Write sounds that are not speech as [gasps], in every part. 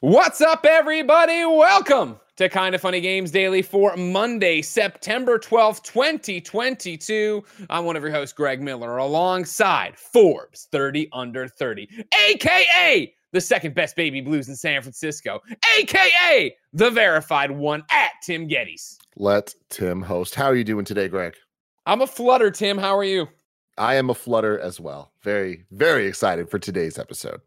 What's up, everybody? Welcome to Kind of Funny Games Daily for Monday, September 12th, 2022. I'm one of your hosts, Greg Miller, alongside Forbes 30 Under 30, aka the second best baby blues in San Francisco, aka the verified one at Tim Gettys. Let Tim host. How are you doing today, Greg? I'm a flutter, Tim. How are you? I am a flutter as well. Very, very excited for today's episode.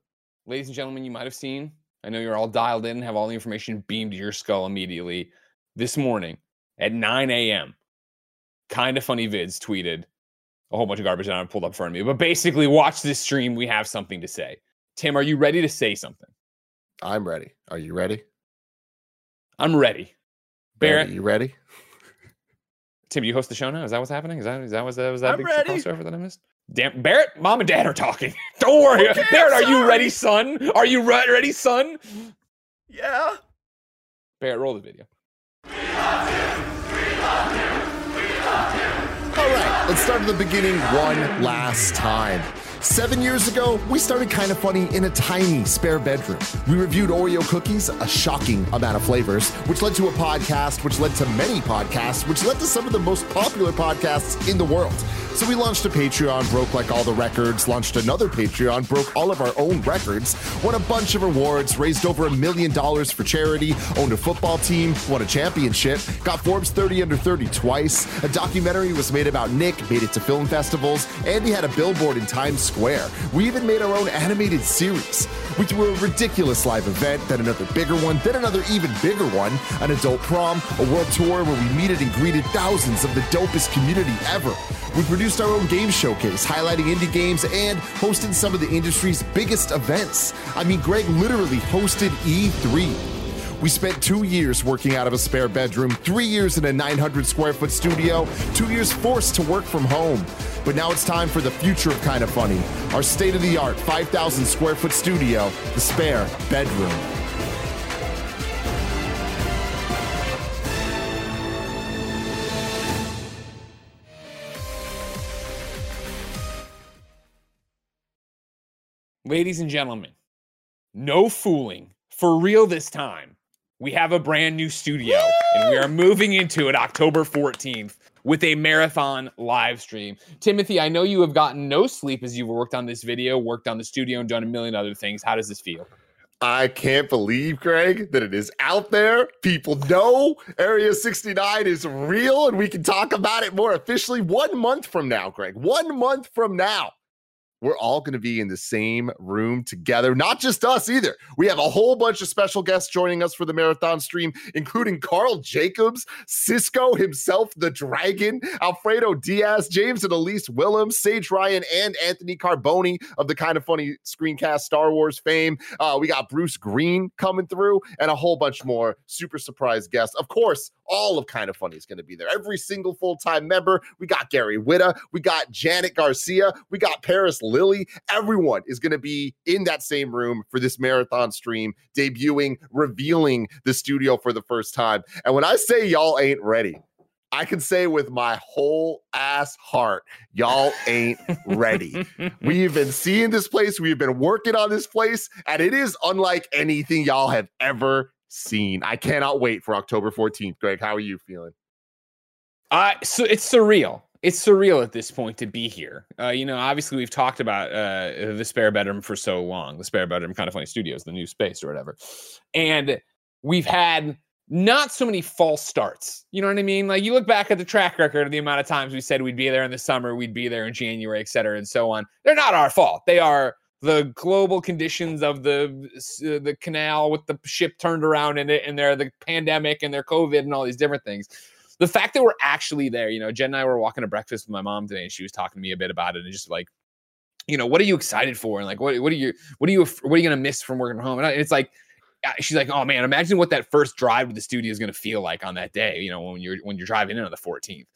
Ladies and gentlemen, you might have seen I know you're all dialed in, have all the information beamed to your skull immediately. This morning at 9 a.m., kind of funny vids tweeted a whole bunch of garbage that I pulled up in front of me. But basically, watch this stream. We have something to say. Tim, are you ready to say something? I'm ready. Are you ready? I'm ready. Barrett, Are you ready? Tim, you host the show now? Is that what's happening? Is that is that was that was that I'm big ready. crossover that I missed? Damn, Barrett, mom and dad are talking. [laughs] Don't worry, Okay, Barrett. Are you ready, son? Are you re- ready, son? Yeah. Barrett, roll the video. All right, let's start at the beginning one last time. Seven years ago, we started Kind of Funny in a tiny spare bedroom. We reviewed Oreo cookies, a shocking amount of flavors, which led to a podcast, which led to many podcasts, which led to some of the most popular podcasts in the world. So we launched a Patreon, broke like all the records, launched another Patreon, broke all of our own records, won a bunch of awards, raised over a million dollars for charity, owned a football team, won a championship, got Forbes 30 under 30 twice. A documentary was made about Nick, made it to film festivals, and he had a billboard in Times Square. We even made our own animated series. We threw a ridiculous live event, then another bigger one, then another even bigger one, an adult prom, a world tour where we meted and greeted thousands of the dopest community ever. We produced our own game showcase, highlighting indie games and hosted some of the industry's biggest events. I mean, Greg literally hosted E3. We spent two years working out of a spare bedroom, three years in a 900 square foot studio, two years forced to work from home. But now it's time for the future of Kind of Funny, our state of the art 5,000 square foot studio, the spare bedroom. Ladies and gentlemen, no fooling. For real this time. We have a brand new studio and we are moving into it October 14th with a marathon live stream. Timothy, I know you have gotten no sleep as you've worked on this video, worked on the studio, and done a million other things. How does this feel? I can't believe, Greg, that it is out there. People know Area 69 is real and we can talk about it more officially one month from now, Greg. One month from now. We're all going to be in the same room together. Not just us either. We have a whole bunch of special guests joining us for the marathon stream, including Carl Jacobs, Cisco himself, the Dragon, Alfredo Diaz, James and Elise Willems, Sage Ryan, and Anthony Carboni of the kind of funny screencast Star Wars fame. Uh, we got Bruce Green coming through and a whole bunch more super surprise guests. Of course, all of Kind of Funny is going to be there. Every single full time member. We got Gary Whitta. We got Janet Garcia. We got Paris Lilly. Everyone is going to be in that same room for this marathon stream, debuting, revealing the studio for the first time. And when I say y'all ain't ready, I can say with my whole ass heart, y'all ain't ready. [laughs] We've been seeing this place, we've been working on this place, and it is unlike anything y'all have ever seen. I cannot wait for October 14th. Greg, how are you feeling? Uh, so it's surreal. It's surreal at this point to be here. Uh, you know, obviously we've talked about uh, the spare bedroom for so long. The spare bedroom, kind of funny studios, the new space or whatever, and we've had not so many false starts. You know what I mean? Like you look back at the track record of the amount of times we said we'd be there in the summer, we'd be there in January, et cetera, and so on. They're not our fault. They are the global conditions of the uh, the canal with the ship turned around in it, and they're the pandemic and their COVID and all these different things. The fact that we're actually there, you know, Jen and I were walking to breakfast with my mom today, and she was talking to me a bit about it, and just like, you know, what are you excited for, and like, what what are you what are you what are you gonna miss from working from home? And it's like, she's like, oh man, imagine what that first drive to the studio is gonna feel like on that day, you know, when you're when you're driving in on the 14th,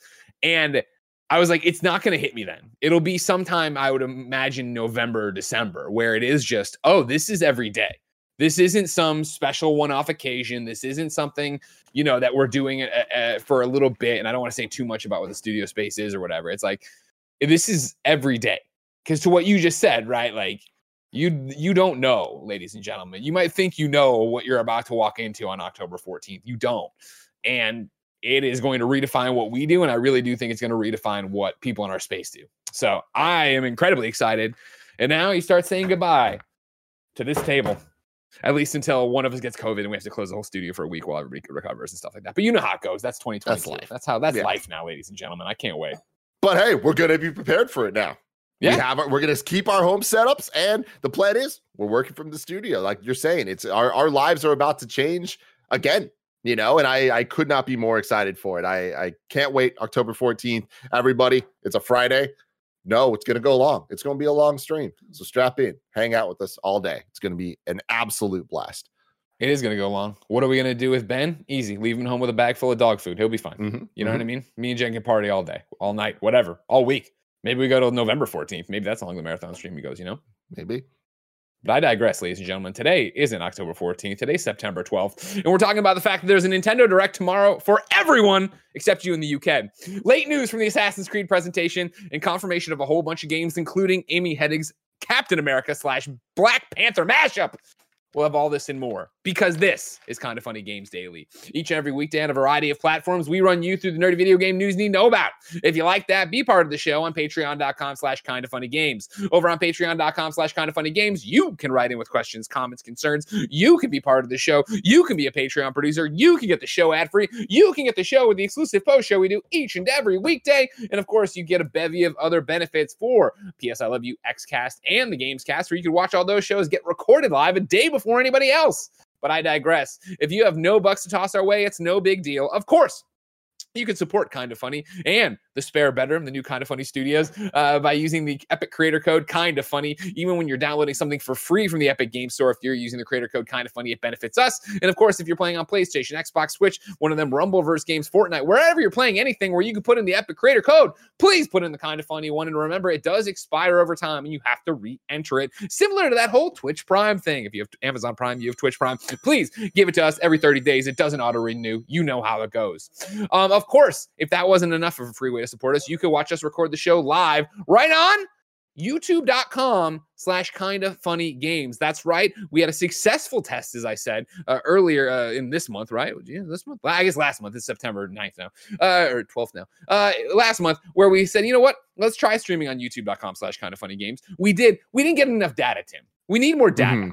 and I was like, it's not going to hit me then. It'll be sometime, I would imagine, November or December, where it is just, oh, this is every day. This isn't some special one off occasion. This isn't something, you know, that we're doing uh, uh, for a little bit. And I don't want to say too much about what the studio space is or whatever. It's like, this is every day. Because to what you just said, right? Like, you you don't know, ladies and gentlemen. You might think you know what you're about to walk into on October 14th. You don't. And it is going to redefine what we do. And I really do think it's going to redefine what people in our space do. So I am incredibly excited. And now you start saying goodbye to this table at least until one of us gets COVID and we have to close the whole studio for a week while everybody recovers and stuff like that. But you know how it goes. That's 2020. That's life. That's how that's yeah. life now, ladies and gentlemen. I can't wait. But hey, we're gonna be prepared for it now. Yeah. We have we're gonna keep our home setups, and the plan is we're working from the studio. Like you're saying, it's our, our lives are about to change again. You know, and I I could not be more excited for it. I I can't wait. October 14th. Everybody, it's a Friday. No, it's going to go long. It's going to be a long stream. So strap in, hang out with us all day. It's going to be an absolute blast. It is going to go long. What are we going to do with Ben? Easy. Leave him home with a bag full of dog food. He'll be fine. Mm-hmm. You know mm-hmm. what I mean? Me and Jen can party all day, all night, whatever, all week. Maybe we go to November 14th. Maybe that's how long the marathon stream he goes, you know? Maybe. But I digress, ladies and gentlemen. Today isn't October 14th. Today's September 12th. And we're talking about the fact that there's a Nintendo Direct tomorrow for everyone except you in the UK. Late news from the Assassin's Creed presentation and confirmation of a whole bunch of games, including Amy Hennig's Captain America slash Black Panther mashup. We'll have all this and more because this is Kind of Funny Games Daily. Each and every weekday on a variety of platforms, we run you through the nerdy video game news you need to know about. If you like that, be part of the show on patreon.com slash kind of funny games. Over on patreon.com slash kind of funny games, you can write in with questions, comments, concerns. You can be part of the show. You can be a Patreon producer. You can get the show ad free. You can get the show with the exclusive post show we do each and every weekday. And of course, you get a bevy of other benefits for PS I Love You, Xcast, and the Games Cast, where you can watch all those shows get recorded live a day before before anybody else. But I digress. If you have no bucks to toss our way, it's no big deal. Of course, you can support Kind of Funny and the Spare Bedroom, the new Kind of Funny Studios, uh, by using the Epic Creator Code Kind of Funny. Even when you're downloading something for free from the Epic Game Store, if you're using the Creator Code Kind of Funny, it benefits us. And of course, if you're playing on PlayStation, Xbox, Switch, one of them Rumbleverse games, Fortnite, wherever you're playing anything where you can put in the Epic Creator Code, please put in the Kind of Funny one. And remember, it does expire over time, and you have to re-enter it. Similar to that whole Twitch Prime thing. If you have Amazon Prime, you have Twitch Prime. Please give it to us every 30 days. It doesn't auto renew. You know how it goes. Um, of course, if that wasn't enough of a free way to support us, you can watch us record the show live right on youtube.com slash kind of funny games. That's right we had a successful test as i said uh, earlier uh, in this month right? Yeah this month? I guess last month it's september 9th now uh, or 12th now uh, last month where we said you know what? Let's try streaming on youtube.com slash kind of funny games. We did. We didn't get enough data tim. We need more data. Mm-hmm.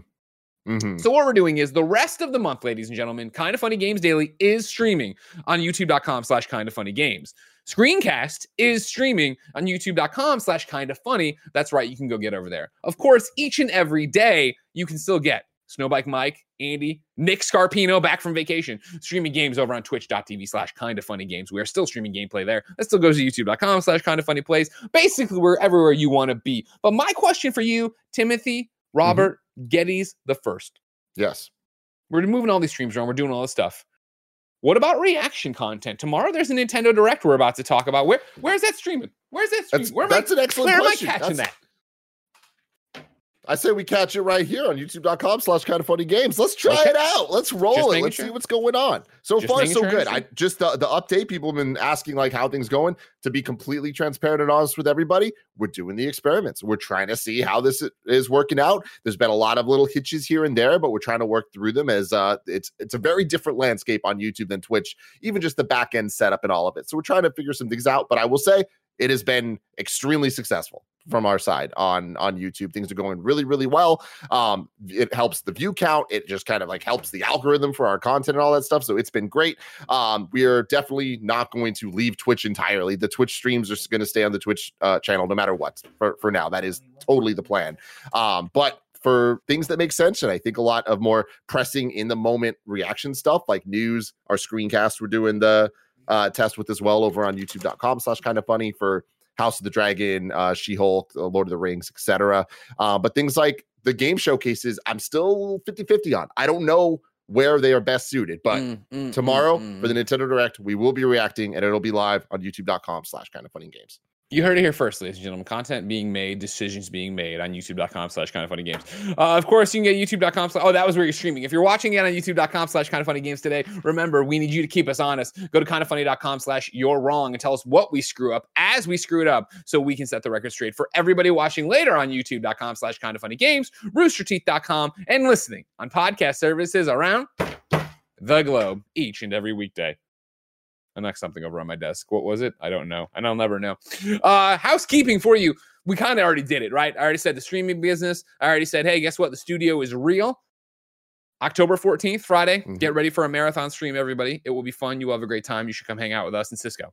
Mm-hmm. So what we're doing is the rest of the month, ladies and gentlemen, Kind of Funny Games Daily is streaming on youtube.com slash kind of funny games. Screencast is streaming on youtube.com slash kind of funny. That's right, you can go get over there. Of course, each and every day you can still get Snowbike Mike, Andy, Nick Scarpino back from vacation, streaming games over on twitch.tv slash kind of funny games. We are still streaming gameplay there. That still goes to youtube.com slash kind of funny plays. Basically, we're everywhere you want to be. But my question for you, Timothy, Robert, mm-hmm. Gettys the first. Yes. We're moving all these streams around. We're doing all this stuff. What about reaction content? Tomorrow there's a Nintendo Direct we're about to talk about. Where where's that streaming? Where's that streaming? That's, where that's I, an excellent where question. am I catching that's, that? I say we catch it right here on youtube.com slash kind of funny games. Let's try okay. it out. Let's roll it. Let's sure. see what's going on. So just far, so sure good. I just the, the update, people have been asking like how things going. To be completely transparent and honest with everybody, we're doing the experiments. We're trying to see how this is working out. There's been a lot of little hitches here and there, but we're trying to work through them as uh it's it's a very different landscape on YouTube than Twitch, even just the back end setup and all of it. So we're trying to figure some things out. But I will say it has been extremely successful from our side on on YouTube. Things are going really really well. Um, it helps the view count. It just kind of like helps the algorithm for our content and all that stuff. So it's been great. Um, we are definitely not going to leave Twitch entirely. The Twitch streams are going to stay on the Twitch uh, channel no matter what. For for now, that is totally the plan. Um, but for things that make sense. And I think a lot of more pressing in the moment reaction stuff like news, our screencast, we're doing the uh, test with as well over on youtube.com slash kind of funny for House of the Dragon, uh, She Hulk, uh, Lord of the Rings, etc. Uh, but things like the game showcases, I'm still 50 50 on. I don't know where they are best suited, but Mm, mm, tomorrow mm, mm. for the Nintendo Direct, we will be reacting and it'll be live on youtube.com slash kind of funny games. You heard it here first, ladies and gentlemen. Content being made, decisions being made on youtube.com slash kind of funny games. Uh, of course, you can get youtube.com slash, oh, that was where you're streaming. If you're watching it on youtube.com slash kind of funny games today, remember, we need you to keep us honest. Go to kindafunny.com slash you're wrong and tell us what we screw up as we screw it up so we can set the record straight for everybody watching later on youtube.com slash kind of funny games, roosterteeth.com, and listening on podcast services around the globe each and every weekday. I knocked something over on my desk. What was it? I don't know. And I'll never know. Uh, housekeeping for you. We kind of already did it, right? I already said the streaming business. I already said, hey, guess what? The studio is real. October 14th, Friday. Mhm. Get ready for a marathon stream, everybody. It will be fun. You will have a great time. You should come hang out with us in Cisco.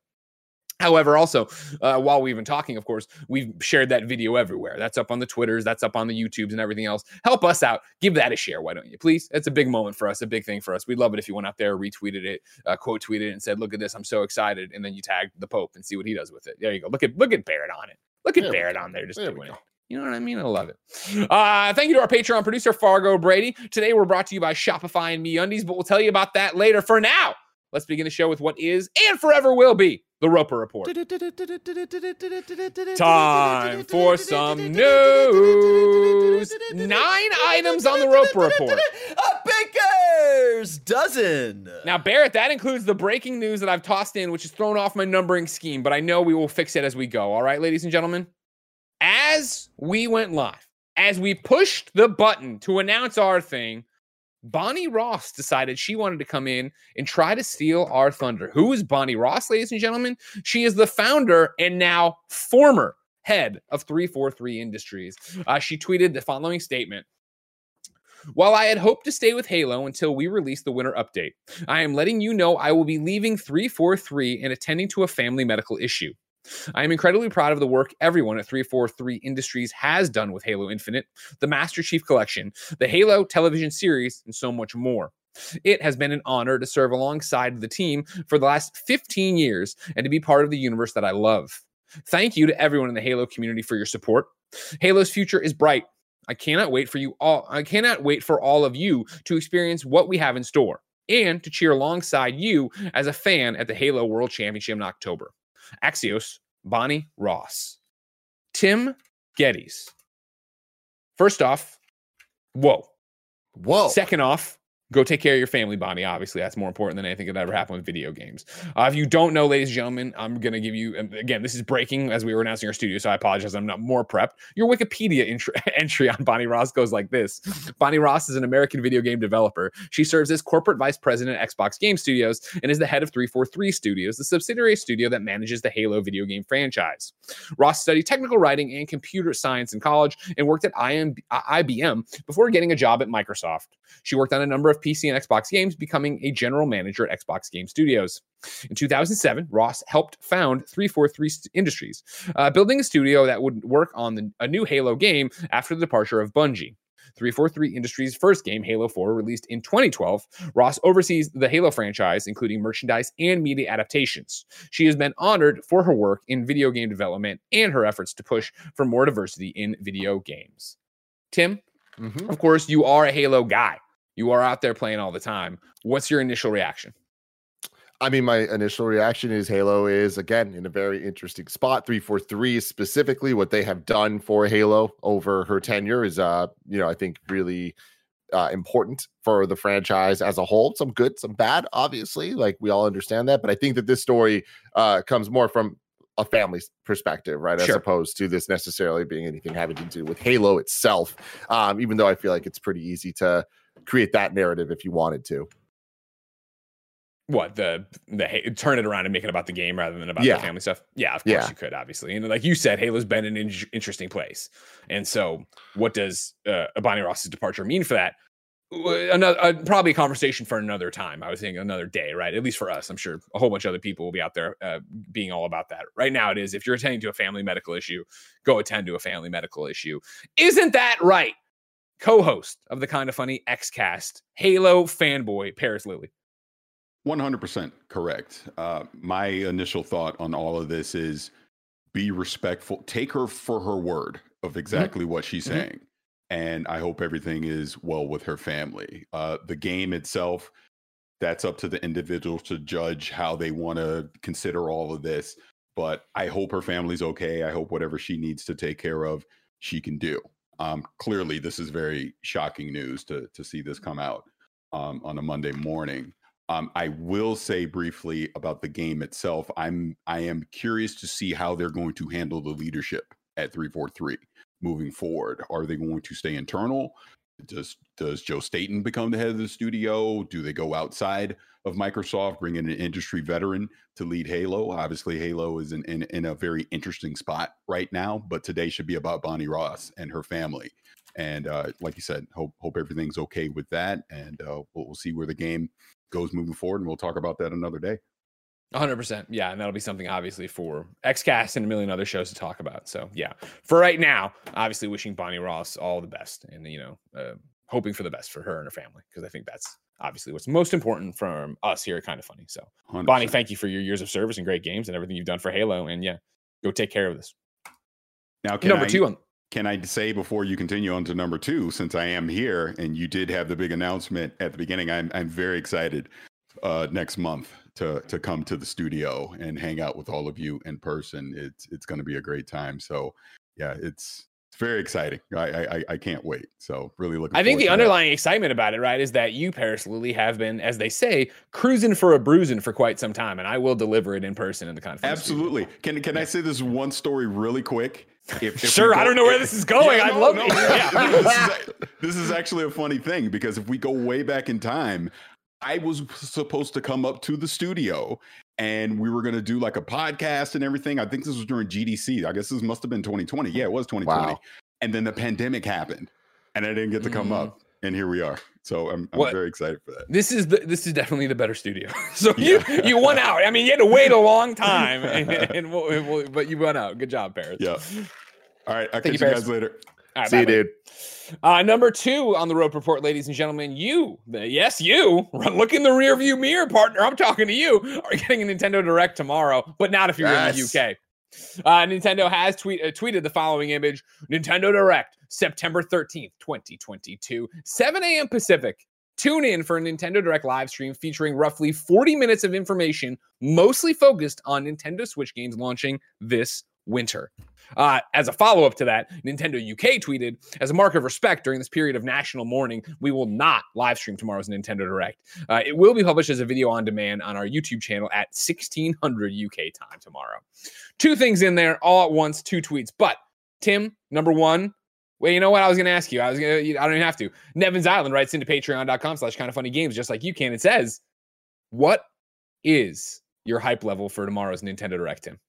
However, also, uh, while we've been talking, of course, we've shared that video everywhere. That's up on the Twitters, that's up on the YouTubes and everything else. Help us out. Give that a share. Why don't you, please? It's a big moment for us, a big thing for us. We'd love it if you went out there, retweeted it, uh, quote tweeted it, and said, "Look at this, I'm so excited," and then you tagged the Pope and see what he does with it. There you go. Look at look at Barrett on it. Look at There Barrett on there, just There doing it. You know what I mean? I love it. Uh, thank you to our Patreon producer, Fargo Brady. Today we're brought to you by Shopify and MeUndies, but we'll tell you about that later. For now, let's begin the show with what is and forever will be the Roper Report. Time for some news. Nine items on the Roper Report. A baker's dozen. Now, Barrett, that includes the breaking news that I've tossed in, which has thrown off my numbering scheme, but I know we will fix it as we go. All right, ladies and gentlemen? As we went live, as we pushed the button to announce our thing, Bonnie Ross decided she wanted to come in and try to steal our thunder. Who is Bonnie Ross, ladies and gentlemen? She is the founder and now former head of 343 Industries. Uh, she tweeted the following statement. While I had hoped to stay with Halo until we release the winter update, I am letting you know I will be leaving 343 and attending to a family medical issue. I am incredibly proud of the work everyone at 343 Industries has done with Halo Infinite, the Master Chief Collection, the Halo television series, and so much more. It has been an honor to serve alongside the team for the last 15 years and to be part of the universe that I love. Thank you to everyone in the Halo community for your support. Halo's future is bright. I cannot wait for you all. I cannot wait for all of you to experience what we have in store and to cheer alongside you as a fan at the Halo World Championship in October. Axios, Bonnie Ross, Tim Gettys. First off, whoa. Whoa. Second off, go take care of your family, Bonnie. Obviously, that's more important than anything that ever happened with video games. Uh, if you don't know, ladies and gentlemen, I'm going to give you, again, this is breaking as we were announcing our studio, so I apologize. I'm not more prepped. Your Wikipedia [laughs] entry on Bonnie Ross goes like this Bonnie Ross is an American video game developer. She serves as corporate vice president at Xbox Game Studios and is the head of 343 Studios, the subsidiary studio that manages the Halo video game franchise. Ross studied technical writing and computer science in college and worked at IM, IBM before getting a job at Microsoft. She worked on a number of PC and Xbox games, becoming a general manager at Xbox Game Studios. In 2007, Ross helped found 343 Industries, uh, building a studio that would work on the, a new Halo game after the departure of Bungie. 343 Industries' first game, Halo 4, released in 2012. Ross oversees the Halo franchise, including merchandise and media adaptations. She has been honored for her work in video game development and her efforts to push for more diversity in video games. Tim, Mhm. of course, you are a Halo guy. You are out there playing all the time. What's your initial reaction? I mean, my initial reaction is Halo is again in a very interesting spot. 343 specifically, what they have done for Halo over her tenure is, uh, you know, I think really uh, important for the franchise as a whole. Some good, some bad, obviously. Like we all understand that, but I think that this story uh, comes more from a family perspective, right? As Sure. opposed to this necessarily being anything having to do with Halo itself. Um, even though I feel like it's pretty easy to create that narrative if you wanted to. What the the Ha- turn it around and make it about the game rather than about Yeah. the family stuff? Yeah, of course Yeah. you could, obviously. And like you said, Halo's been an in- interesting place. And so, what does uh, Bonnie Ross's departure mean for that? Another uh, probably a conversation for another time. I was thinking another day, right? At least for us, I'm sure a whole bunch of other people will be out there uh, being all about that. Right now, it is if you're attending to a family medical issue, go attend to a family medical issue. Isn't that right? Co-host of the kind of funny X Cast, Halo fanboy Paris Lilly. 100% correct. Uh, my initial thought on all of this is be respectful. Take her for her word of Mm-hmm. exactly what she's Mhm. saying. And I hope everything is well with her family. Uh, the game itself, that's up to the individual to judge how they want to consider all of this. But I hope her family's okay. I hope whatever she needs to take care of, she can do. Um, clearly, this is very shocking news to to see this come out um, on a Monday morning. Um, I will say briefly about the game itself. I'm I am curious to see how they're going to handle the leadership at 343 moving forward. Are they going to stay internal? Does does Joe Staten become the head of the studio? Do they go outside of Microsoft, bringing an industry veteran to lead Halo? Obviously, Halo is in, in, in a very interesting spot right now, but today should be about Bonnie Ross and her family. And uh, like you said, hope hope everything's okay with that, and uh, we'll, we'll see where the game goes moving forward, and we'll talk about that another day. 100%. Yeah. And that'll be something obviously for XCast and a million other shows to talk about. So, yeah, for right now, obviously wishing Bonnie Ross all the best and, you know, uh, hoping for the best for her and her family because I think that's obviously what's most important from us here Kind of Funny. So, 100%. Bonnie, thank you for your years of service and great games and everything you've done for Halo. And yeah, go take care of this. Now, can Number I, two on Can I say before you continue on to number two, since I am here and you did have the big announcement at the beginning, I'm I'm very excited uh, next month to to come to the studio and hang out with all of you in person. It's it's going to be a great time. So yeah, it's very exciting. I I, I- I can't wait. So really looking. I think the to that. underlying excitement about it, right, is that you, Paris Lilly, have been, as they say, cruising for a bruising for quite some time, and I will deliver it in person in the conference. Absolutely. Can can I say this one story really quick? If, if Sure, I don't know where this is going. Yeah, I'd love no, it. no. [laughs] Yeah. this, is, [laughs] this is actually a funny thing because if we go way back in time, I was supposed to come up to the studio and we were going to do like a podcast and everything. I think this was during GDC. I guess this must have been 2020. Yeah, it was 2020. Wow. And then the pandemic happened and I didn't get to come up. Mm. And here we are. So I'm, I'm What- very excited for that. This is the this is definitely the better studio. [laughs] So you you won [laughs] out. I mean, you had to wait a long time, and, and we'll- we'll- but you won out. Good job, Paris. Yeah. All right. I'll Thank catch you, you guys later. All right, See you, bye, bye. dude. Uh, number two on the Roper Report, ladies and gentlemen, you, the, yes, you, [laughs] look in the rear view mirror, partner. I'm talking to you. Are getting a Nintendo Direct tomorrow, but not if you're in the UK. Uh, Nintendo has tweet, uh, tweeted the following image Nintendo Direct, September 13th, 2022, 7 a.m. Pacific. Tune in for a Nintendo Direct live stream featuring roughly 40 minutes of information, mostly focused on Nintendo Switch games launching this winter. Uh, as a follow up to that, Nintendo UK tweeted, as a mark of respect during this period of national mourning, we will not live stream tomorrow's Nintendo Direct. Uh, it will be published as a video on demand on our YouTube channel at 1600 UK time tomorrow. Two things in there all at once, two tweets. But Tim, number one, well, you know what? I was going to ask you. I was going to, I don't even have to. Nevin's Island writes into patreon.com slash kind of funny games, just like you can. It says, What is your hype level for tomorrow's Nintendo Direct, Tim?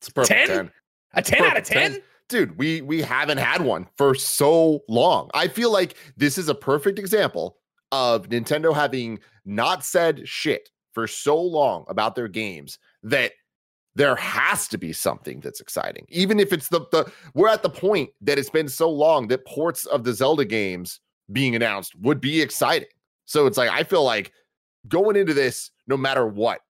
It's a perfect 10? 10. A 10 out of Perfect 10? Dude, we we haven't had one for so long. I feel like this is a perfect example of Nintendo having not said shit for so long about their games that there has to be something that's exciting. Even if it's the the we're at the point that it's been so long that ports of the Zelda games being announced would be exciting. So it's like I feel like going into this no matter what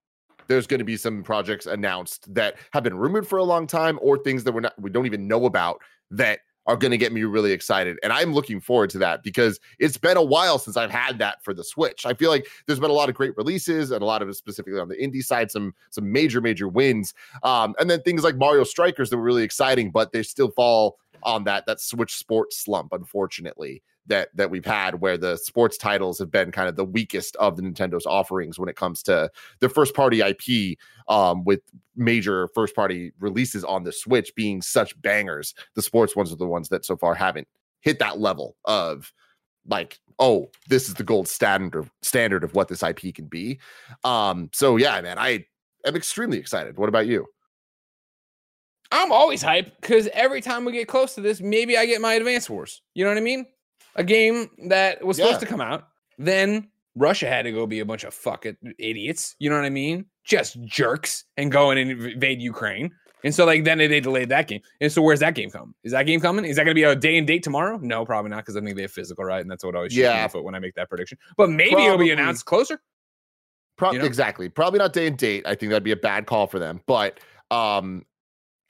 there's going to be some projects announced that have been rumored for a long time or things that we're not we don't even know about that are going to get me really excited and i'm looking forward to that because it's been a while since i've had that for the switch. I feel like there's been a lot of great releases and a lot of it specifically on the indie side some some major major wins um, and then things like mario strikers that were really exciting but they still fall on that that switch sports slump unfortunately that that we've had where the sports titles have been kind of the weakest of the nintendo's offerings when it comes to their first party ip um, with major first party releases on the Switch being such bangers. The sports ones are the ones that so far haven't hit that level of like, oh, this is the gold standard of standard of what this IP can be. Um, so yeah, man, I am extremely excited. What about you? I'm always hyped because every time we get close to this, maybe I get my Advance Wars. You know what I mean? A game that was supposed Yeah. to come out, then Russia had to go be a bunch of fucking idiots. You know what I mean? Just jerks and go in and invade Ukraine. And so like then they delayed that game. And so where's that game come? Is that game coming? Is that going to be a day and date tomorrow? No, probably not because I think they have physical right, and that's what always Yeah. foot when I make that prediction. But maybe it'll be announced closer. Pro- You know? Exactly. Probably not day and date. I think that'd be a bad call for them. But um,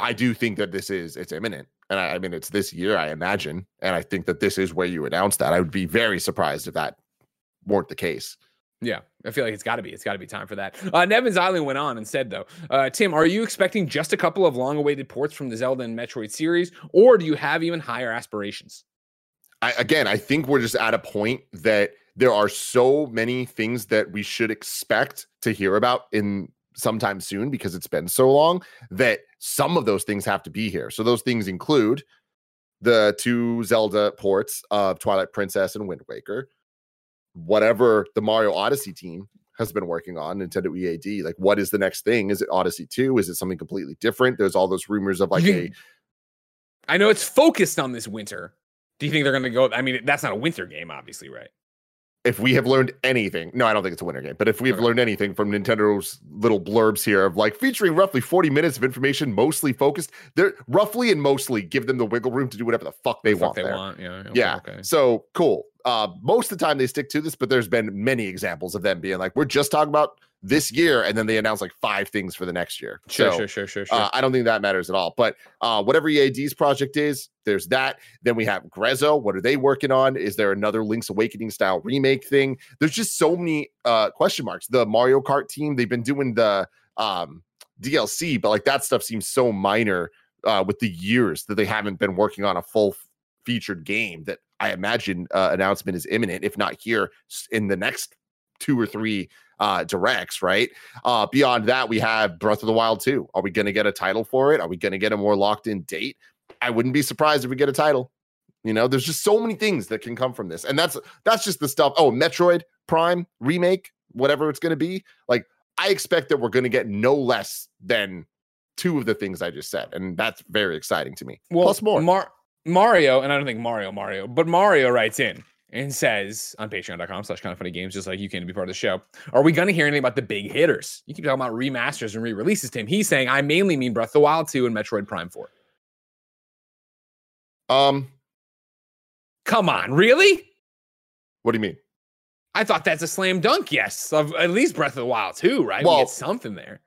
I do think that this is it's imminent, and I, I mean it's this year, I imagine, and I think that this is where you announce that. I would be very surprised if that weren't the case. Yeah, I feel like it's got to be. It's got to be time for that. Uh, Nevins Island went on and said, though, uh, Tim, are you expecting just a couple of long-awaited ports from the Zelda and Metroid series, or do you have even higher aspirations? I, again, I think we're just at a point that there are so many things that we should expect to hear about in sometime soon because it's been so long that some of those things have to be here. So those things include the two Zelda ports of Twilight Princess and Wind Waker, whatever the Mario Odyssey team has been working on, Nintendo EAD. Like, what is the next thing? Is it Odyssey 2? Is it something completely different? There's all those rumors of like You a I know it's focused on this winter. Do you think they're going to go? I mean, that's not a winter game, obviously, right? If we have learned anything, no, I don't think it's a winter game, but if we have Okay. learned anything from Nintendo's little blurbs here of like featuring roughly 40 minutes of information, mostly focused, they're roughly and mostly give them the wiggle room to do whatever the fuck they Fuck want. they want. Yeah. yeah. Okay. So cool. Uh, most of the time they stick to this, but there's been many examples of them being like, we're just talking about this year, and then they announce like five things for the next year. Sure, So, sure, sure, sure, sure. uh, I don't think that matters at all. But uh, whatever EAD's project is, there's that. Then we have Grezzo. What are they working on? Is there another Link's Awakening style remake thing? There's just so many uh, question marks. The Mario Kart team, they've been doing the um, DLC, but like that stuff seems so minor uh, with the years that they haven't been working on a full featured game that I imagine uh, announcement is imminent, if not here in the next two or three uh, directs, right? Uh, beyond that, we have Breath of the Wild 2. Are we going to get a title for it? Are we going to get a more locked in date? I wouldn't be surprised if we get a title. You know, there's just so many things that can come from this. And that's that's just the stuff. Oh, Metroid Prime remake, whatever it's going to be. Like I expect that we're going to get no less than two of the things I just said, and that's very exciting to me. Well, Plus more. Mar- Mario, and I don't think Mario, Mario, but Mario writes in and says on patreon.com slash kind of funny games, just like you can to be part of the show. Are we going to hear anything about the big hitters? You keep talking about remasters and re releases, Tim. He's saying, I mainly mean Breath of the Wild 2 and Metroid Prime 4. um, Come on, really? what do you mean? I thought that's a slam dunk, yes, of at least Breath of the Wild 2, right? we Well- get something there.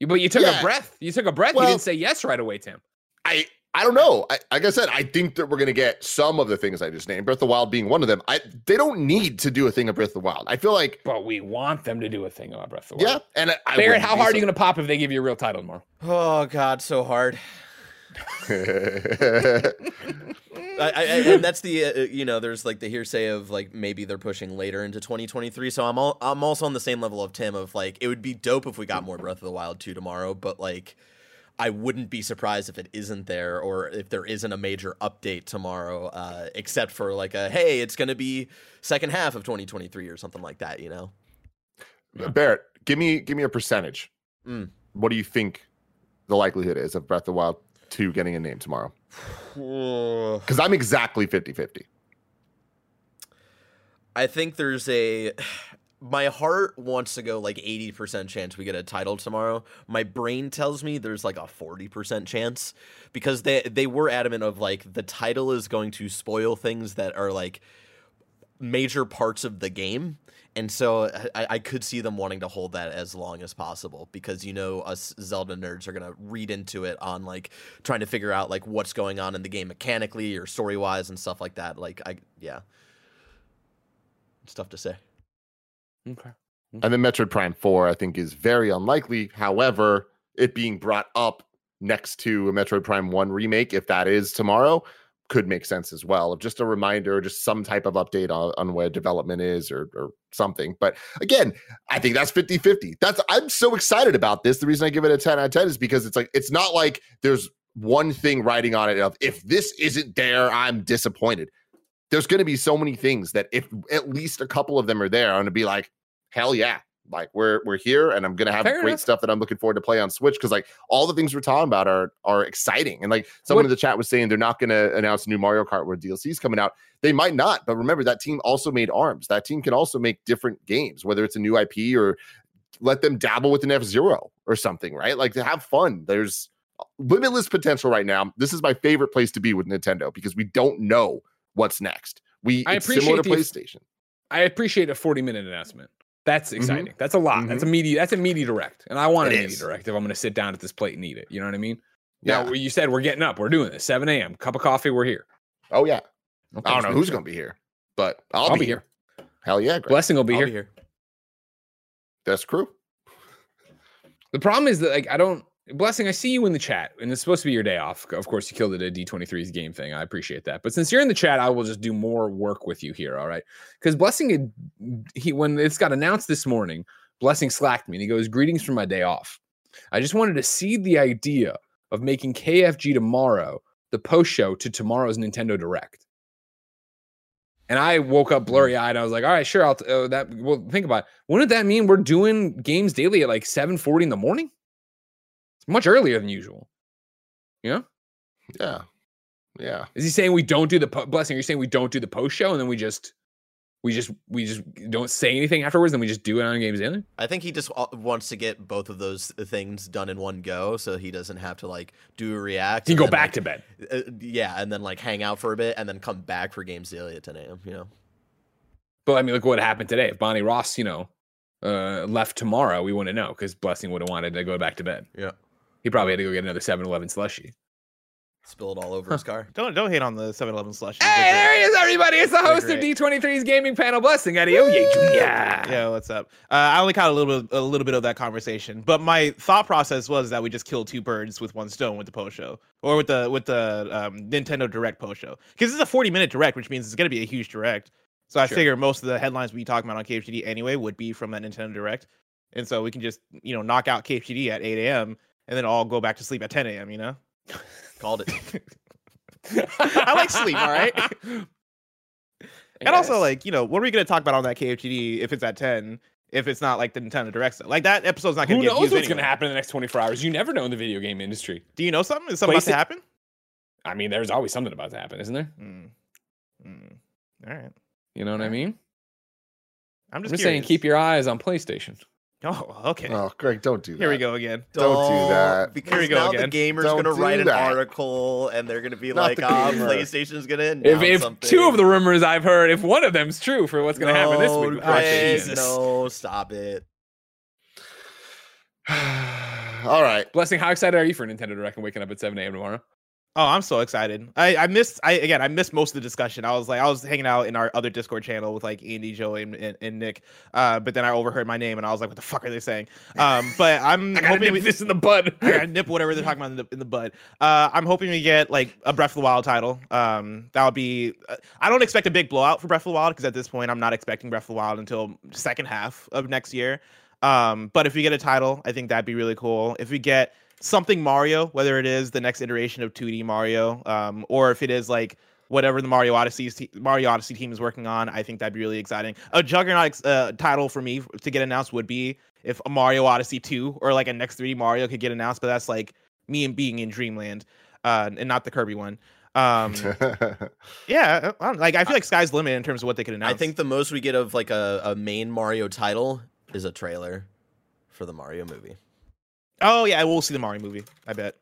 You- But you took Yeah. a breath. You took a breath. you didn't say yes right away, Tim. I I don't know. I, like I said, I think that we're going to get some of the things I just named. Breath of the Wild being one of them. I they don't need to do a thing of Breath of the Wild. I feel like But we want them to do a thing about Breath of the Wild. yeah, and I, I Barrett, wouldn't how be hard are you going to pop if they give you a real title tomorrow? Oh God, so hard. [laughs] I, I, and that's the uh, you know there's like the hearsay of like maybe they're pushing later into 2023 so i'm all, i'm also on the same level of tim of like it would be dope if we got more breath of the wild 2 tomorrow but like i wouldn't be surprised if it isn't there or if there isn't a major update tomorrow uh, except for like a hey it's gonna be second half of 2023 or something like that you know Barrett, give me give me a percentage. Mm. What do you think the likelihood is of Breath of the Wild 2 getting a name tomorrow? [sighs] Because I'm exactly 50-50. I think there's a my heart wants to go like 80% chance we get a title tomorrow. My brain tells me there's like a 40% chance because they they were adamant of like the title is going to spoil things that are like major parts of the game. And so I, I could see them wanting to hold that as long as possible because you know us Zelda nerds are gonna read into it on like trying to figure out like what's going on in the game mechanically or story wise and stuff like that. Like I yeah. It's tough to say. Okay. And then Metroid Prime 4, I think, is very unlikely. However, it being brought up next to a Metroid Prime 1 remake, if that is tomorrow, could make sense as well. Of just a reminder, just some type of update on, on where development is or, or something. But again, I think that's 50 50. That's I'm so excited about this. The reason I give it a 10 out of 10 is because it's like it's not like there's one thing writing on it of if this isn't there, I'm disappointed. There's going to be so many things that if at least a couple of them are there, I'm going to be like, hell yeah. Like we're we're here and I'm gonna have Fair great enough. stuff that I'm looking forward to play on Switch because like all the things we're talking about are are exciting. And like someone What- in the chat was saying they're not gonna announce a new Mario Kart where DLC is coming out. They might not, but remember that team also made arms. That team can also make different games, whether it's a new IP or let them dabble with an F Zero or something, right? Like to have fun. There's uh, limitless potential right now. This is my favorite place to be with Nintendo because we don't know what's next. We I it's similar to appreciate the- PlayStation. I appreciate a 40 minute announcement. That's mm-hmm. exciting. That's a lot. Mm-hmm. That's a meaty. That's a meaty direct, and I want It a meaty direct if I'm going to sit down at this plate and eat it. You know what I mean? Yeah. Now you said we're getting up. We're doing this. 7 a.m. Cup of coffee. We're here. Oh yeah. Okay, I don't know who's it. going to be here, but I'll, I'll be, be here. here. Hell yeah, Greg. Blessing will be here. be here. That's crew. The problem is that like I don't blessing. I see you in the chat, and it's supposed to be your day off. Of course, you killed it at D23's game thing. I appreciate that. But since you're in the chat, I will just do more work with you here. All right, because blessing had, he when it's got announced this morning, blessing slacked me and he goes, "Greetings from my day off." I just wanted to seed the idea of making KFG tomorrow the post show to tomorrow's Nintendo Direct. And I woke up blurry eyed. I was like, "All right, sure. I'll t- uh, that." Well, think about it. Wouldn't that mean we're doing games daily at like seven forty in the morning? It's much earlier than usual. Yeah. Yeah. Yeah. Is he saying we don't do the po- blessing? Are you saying we don't do the post show and then we just, we just, we just don't say anything afterwards and we just do it on Games Daily? I think he just uh, wants to get both of those things done in one go, so he doesn't have to like do a react. He and can go then, back like, to bed. uh, yeah, and then like hang out for a bit, and then come back for games daily at 10 a.m. You know, But I mean, look what happened today. If Bonnie Ross, you know, uh, left tomorrow, we wouldn't know because Blessing would have wanted to go back to bed. yeah, He probably had to go get another 7-Eleven slushy. spilled all over his car. Don't don't hate on the 7-Eleven slush. Hey, there he is, everybody! It's the They're host of. D23's gaming panel, Blessing Adeoye Jr. Yeah, Yeah, what's up? Uh, I only caught a little bit, a little bit of that conversation, but my thought process was that we just killed two birds with one stone with the post show, or with the with the um, Nintendo Direct post show, because it's a forty minute direct, which means it's going to be a huge direct. So I Sure. figure most of the headlines we talking about on KFGD anyway would be from that Nintendo Direct, and so we can just you know knock out KFGD at eight a.m. and then all go back to sleep at ten a.m. You know, Called it. [laughs] I like sleep. All right. And also, like, you know, what are we going to talk about on that KFGD if it's at 10? If it's not like the Nintendo Direct stuff? Like, that episode's not going to Who knows what's views going to happen in the next 24 hours? You never know in the video game industry. Do you know something? Is something about to happen? I mean, there's always something about to happen, isn't there? Mm. Mm. All right. You know what I mean? I'm I'm just, just saying, keep your eyes on PlayStation. Oh, okay. Oh, Greg, don't do that. Here we go again. Don't do that. Because Here we go now again. the gamer's Don't gonna do write an article, and they're gonna be Not like, the "Ah, gamer. PlayStation's gonna If, if something." two of the rumors I've heard, if one of them's true for what's going to happen this No, week, oh, Greg, Jesus. no, stop it. [sighs] All right. Blessing, how excited are you for Nintendo Direct and waking up at 7 a.m. tomorrow? Oh, I'm so excited. I, I missed, I again, I missed most of the discussion. I was like, I was hanging out in our other Discord channel with like Andy, Joey, and, and, and Nick. Uh, but then I overheard my name and I was like, what the fuck are they saying? Um, [laughs] but I'm hoping nip we, this in the bud. [laughs] I gotta nip whatever they're talking about in the, in the bud. Uh, I'm hoping we get like a Breath of the Wild title. Um, that would be. Uh, I don't expect a big blowout for Breath of the Wild because at this point I'm not expecting Breath of the Wild until second half of next year. Um, but if we get a title, I think that'd be really cool. If we get something Mario, whether it is the next iteration of 2D Mario, um, or if it is like whatever the Mario Odyssey Mario Odyssey team is working on, I think that'd be really exciting. A Juggernaut uh, title for me to get announced would be if a Mario Odyssey 2 or like a next 3D Mario could get announced, but that's like me and being in Dreamland, uh, and not the Kirby one. Um, [laughs] yeah, I like I feel like sky's the limit in terms of what they could announce. I think the most we get of like a, a main Mario title is a trailer for the Mario movie. Oh yeah, we'll see the Mario movie. I bet.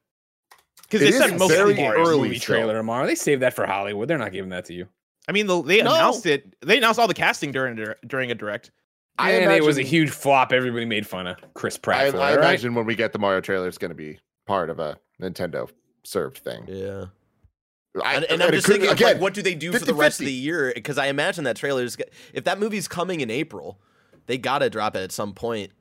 Because It they said most of the early movie still. trailer tomorrow. They saved that for Hollywood. They're not giving that to you. I mean, the, they No. announced it. They announced all the casting during a during a direct. I and it was a huge flop. Everybody made fun of Chris Pratt I, for I it, right? imagine when we get the Mario trailer, it's going to be part of a Nintendo served thing. Yeah. I, and, and it I'm just thinking, again, like, what do they do for the rest of 50-50. the year? Because I imagine that trailer is. If that movie's coming in April, they gotta drop it at some point.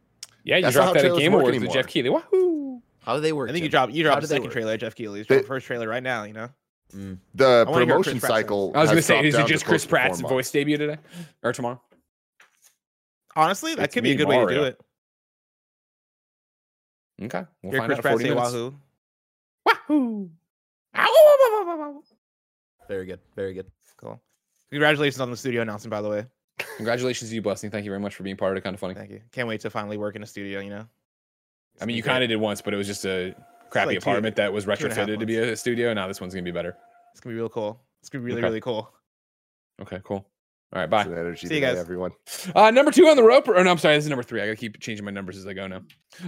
Yeah, you That's dropped that at Game work Awards with anymore. Jeff Keighley. Wahoo! How do they work? I think you Tim? drop you dropped the second trailer at Jeff Keighley's. They- Drop the first trailer right now. You know. Mm. the I wanna hear what promotion Chris Pratt says. cycle. I was going to say, is it just Chris Pratt's voice debut today or tomorrow? Honestly, that It's could be a me, good way to do it. Okay, we'll Hear find Chris out in Pratt say minutes. Wahoo. Wahoo! Very good. Very good. Cool. Congratulations on the studio announcement, by the way. Congratulations to you, Blessing. Thank you very much for being part of it. Kind of funny. Thank you. Can't wait to finally work in a studio. You know. I mean, you kind of did once, but it was just a crappy like two- apartment that was two a half retrofitted to be a studio. Now this one's gonna be better. It's gonna be real cool. It's gonna be really Okay. really cool. Okay, cool. All right, bye. Some energy See you today, guys. everyone. Uh, number two on the roper. Or no, I'm sorry, this is number three. I gotta keep changing my numbers as I go now.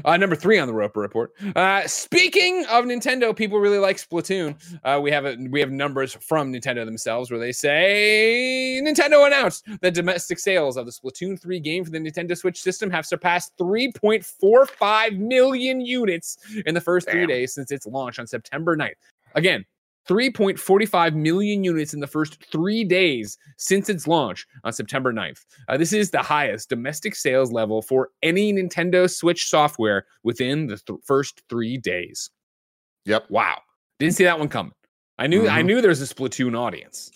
Uh, number three on the roper report. Uh, speaking of Nintendo, people really like Splatoon. Uh, we have a, we have numbers from Nintendo themselves where they say Nintendo announced that domestic sales of the Splatoon 3 game for the Nintendo Switch system have surpassed 3.45 million units in the first three days since its launch on September 9th. Again, 3.45 million units in the first three days since its launch on September 9th. Uh, this is the highest domestic sales level for any Nintendo Switch software within the th- first three days. Yep. Wow. Didn't see that one coming. I knew I Mhm. knew there's a Splatoon audience.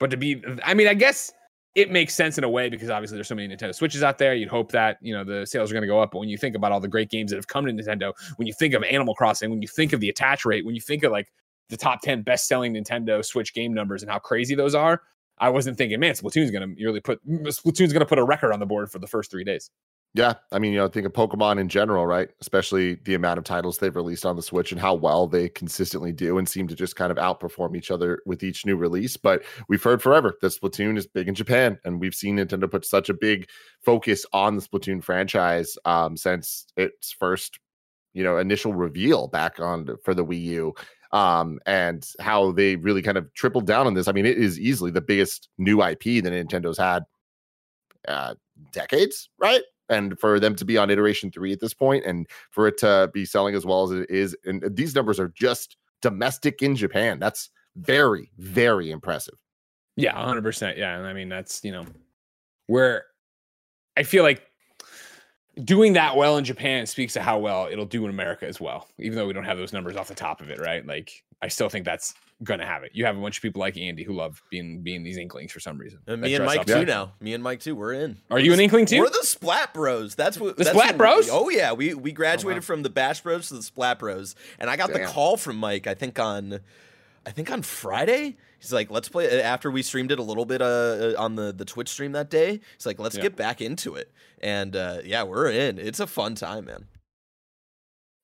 But to be I mean, I guess it makes sense in a way because obviously there's so many Nintendo Switches out there. You'd hope that, you know, the sales are going to go up. But when you think about all the great games that have come to Nintendo, when you think of Animal Crossing, when you think of the attach rate, when you think of like the top 10 best selling Nintendo Switch game numbers and how crazy those are, I wasn't thinking, man, Splatoon's going to really put Splatoon's going to put a record on the board for the first three days. Yeah, I mean, you know, think of Pokemon in general, right? Especially the amount of titles they've released on the Switch and how well they consistently do and seem to just kind of outperform each other with each new release. But we've heard forever that Splatoon is big in Japan, and we've seen Nintendo put such a big focus on the Splatoon franchise um, since its first, you know, initial reveal back on for the Wii U. Um, and how they really kind of tripled down on this. I mean, it is easily the biggest new IP that Nintendo's had uh decades, right? and for them to be on iteration three at this point and for it to be selling as well as it is and these numbers are just domestic in japan that's very very impressive Yeah, 100%. Yeah. And I mean, that's, you know, where I feel like doing that well in Japan speaks to how well it'll do in America as well, even though we don't have those numbers off the top of it, right? Like, I still think that's going to have it. You have a bunch of people like Andy who love being being these inklings for some reason. And me and Mike too Yeah. now. Me and Mike too. We're in. Are you an inkling too? We're the Splat Bros. That's what The that's Splat what- Bros? Oh yeah, we we oh, graduated wow. from the Bash Bros to the Splat Bros, and I got the call from Mike. I think on, I think on Friday. He's like, "Let's play." After we streamed it a little bit uh, uh, on the the Twitch stream that day, he's like, "Let's Yeah. get back into it." And uh, yeah, we're in. It's a fun time, man.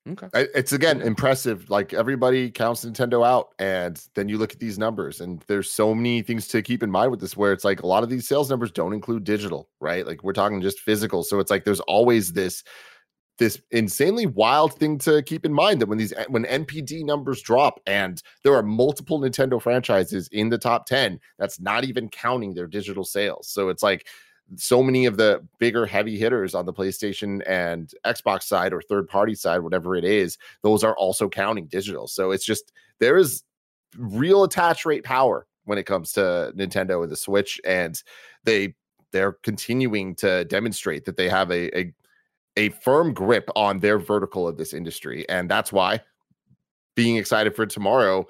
Okay. It's again impressive like everybody counts nintendo out and then you look at these numbers and there's so many things to keep in mind with this where it's like a lot of these sales numbers don't include digital right like we're talking just physical so it's like there's always this this insanely wild thing to keep in mind that when these when npd numbers drop and there are multiple nintendo franchises in the top 10 that's not even counting their digital sales so it's like so many of the bigger heavy hitters on the PlayStation and Xbox side or third party side, whatever it is, those are also counting digital. So it's just there is real attach rate power when it comes to Nintendo and the Switch, and they they're continuing to demonstrate that they have a a, a firm grip on their vertical of this industry, and that's why being excited for tomorrow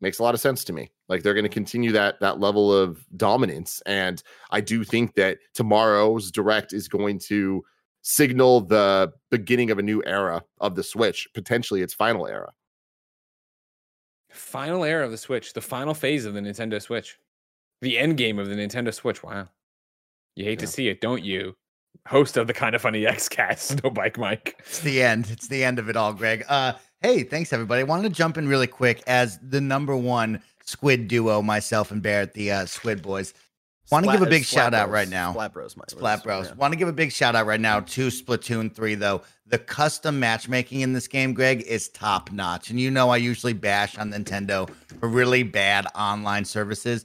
makes a lot of sense to me. Like they're going to continue that that level of dominance, and I do think that tomorrow's direct is going to signal the beginning of a new era of the Switch, potentially its final era. Final era of the Switch, the final phase of the Nintendo Switch, the end game of the Nintendo Switch. Wow. You hate to see it, don't you? Host of the kind of funny [laughs] X cast, no bike Mike. It's the end. It's the end of it all, Greg. Uh, hey, thanks everybody. I wanted to jump in really quick as the number one squid duo, myself and Barrett, the uh, Squid Boys. Want to give a big Splat shout out right now. Splat Bros, Mike. Splat Bros. Yeah. Want to give a big shout out right now to Splatoon 3, though. The custom matchmaking in this game, Greg, is top notch. And you know, I usually bash on Nintendo for really bad online services.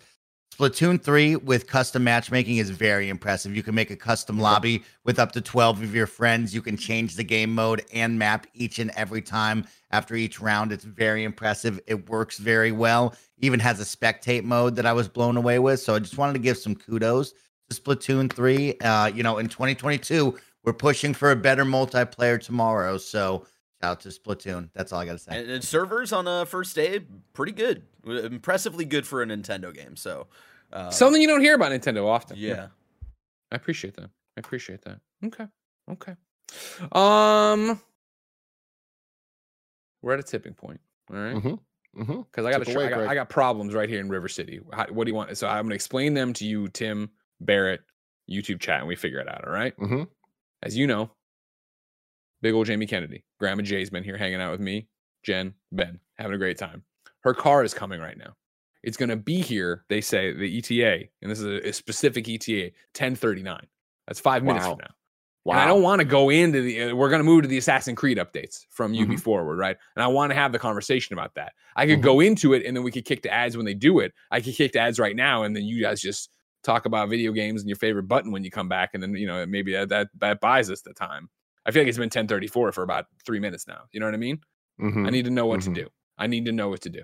Splatoon 3 with custom matchmaking is very impressive. You can make a custom lobby with up to 12 of your friends. You can change the game mode and map each and every time after each round. It's very impressive. It works very well. Even has a spectate mode that I was blown away with. So I just wanted to give some kudos to Splatoon 3. Uh, you know, in 2022, we're pushing for a better multiplayer tomorrow. So shout out to Splatoon. That's all I got to say. And, and servers on a first day, pretty good, impressively good for a Nintendo game. So, uh, Something you don't hear about Nintendo often. yeah. I appreciate that. I appreciate that. Okay. Okay. Um we're at a tipping point. All right. Mhm. Mhm. Because I got, Tip away, I got I got problems right here in River City. How, what do you want? So I'm gonna explain them to you, Tim, Barrett, YouTube chat, and we figure it out. All right? mm-hmm. As you know, big old Jamie Kennedy, Grandma Jay's been here hanging out with me, Jen, Ben, having a great time. Her car is coming right now. It's going to be here, they say, the ETA, and this is a, a specific ETA, 1039. That's five minutes Wow. from now. And I don't want to go into the. Uh, we're going to move to the Assassin's Creed updates from UB Mhm. forward, right? And I want to have the conversation about that. I could Mhm. go into it, and then we could kick to ads when they do it. I could kick to ads right now, and then you guys just talk about video games and your favorite button when you come back, and then you know maybe that that, that buys us the time. I feel like it's been 1034 for about three minutes now. You know what I mean? Mhm. I need to know what to do. I need to know what to do.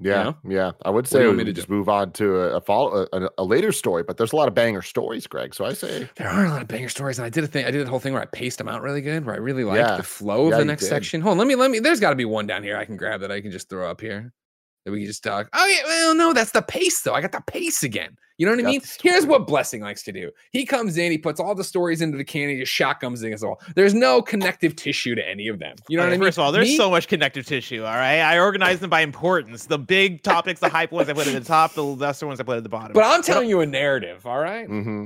Yeah, know? yeah. I would say you we want me to would do? just move on to a, a follow a, a later story, but there's a lot of banger stories, Greg. So I say, There are a lot of banger stories, and I did a thing. I did the whole thing where I paced them out really good, where I really liked Yeah. the flow of Yeah, the next section. Hold on, let me let me. There's got to be one down here I can grab that I can just throw up here. That we can just talk. Oh yeah, well no, that's the pace though. I got the pace again. You know what I mean? Here's what Blessing likes to do. He comes in, he puts all the stories into the can, he just shotguns us all. There's no connective tissue to any of them. You know Okay, what I mean? First of all, there's Me- so much connective tissue. All right, I organize them by importance. The big topics, the hype ones, I put at the top. The lesser ones, I put at the bottom. But I'm telling you a narrative. All right? hmm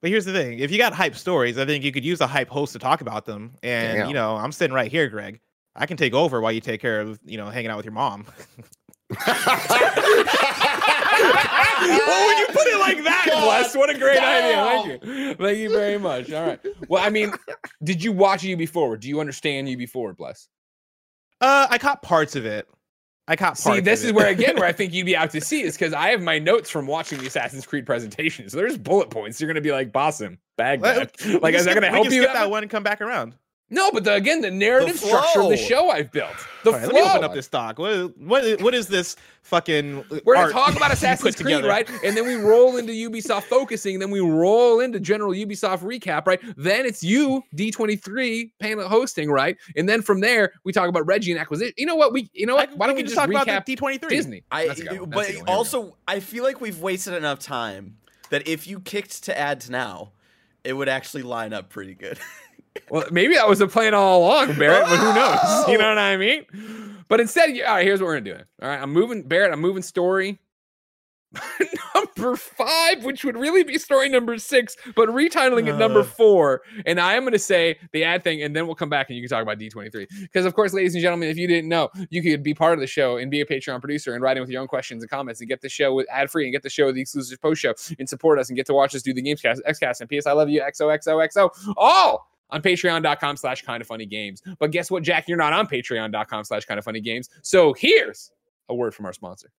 But here's the thing: if you got hype stories, I think you could use a hype host to talk about them. And Damn. you know, I'm sitting right here, Greg. I can take over while you take care of you know hanging out with your mom. [laughs] well, when you put it like that, God Bless, what a great damn. idea. Thank you. Thank you very much. All right. Well, I mean, did you watch UB Forward? Do you understand UB Forward, Bless? Uh, I caught parts of it. I caught parts. See, this of is it. where again where I [laughs] think you'd be out to see is because I have my notes from watching the Assassin's Creed presentation. So there's bullet points. You're gonna be like, boss him, bag that. [laughs] Like, can is that gonna help you? skip that that one and come back around? No, but the, again, the narrative structure of the show I've built. The All right, flow. let me open up this doc. What is, what is, what is this fucking? We're gonna talk about [laughs] Assassin's Creed, together? right? And then we roll into Ubisoft focusing, then we roll into general Ubisoft recap, right? Then it's you, D23, panel hosting, right? And then from there, we talk about Reggie and acquisition. You know what? We you know what? Why don't we can just, talk recap about D23? Disney? I, That's a go. That's a but go. Here we go. also, I feel like we've wasted enough time that if you kicked to ads now, it would actually line up pretty good. [laughs] Well, maybe that was the plan all along, Barrett, but who knows? You know [laughs] what I mean? But instead, all right, here's what we're gonna do. All right, I'm moving Barrett, I'm moving story. [laughs] number five, which would really be story number six, but retitling it number Uh. four. And I am going to say the ad thing, and then we'll come back and you can talk about D23. Because, of course, ladies and gentlemen, if you didn't know, you could be part of the show and be a Patreon producer and write in with your own questions and comments and get the show with ad free and get the show with the exclusive post show and support us and get to watch us do the Gamescast, Xcast, and PS I Love You, XOXOXO. All on patreon.com slash kind of funny games. But guess what, Jack? You're not on patreon.com slash kind of funny games. So here's a word from our sponsor.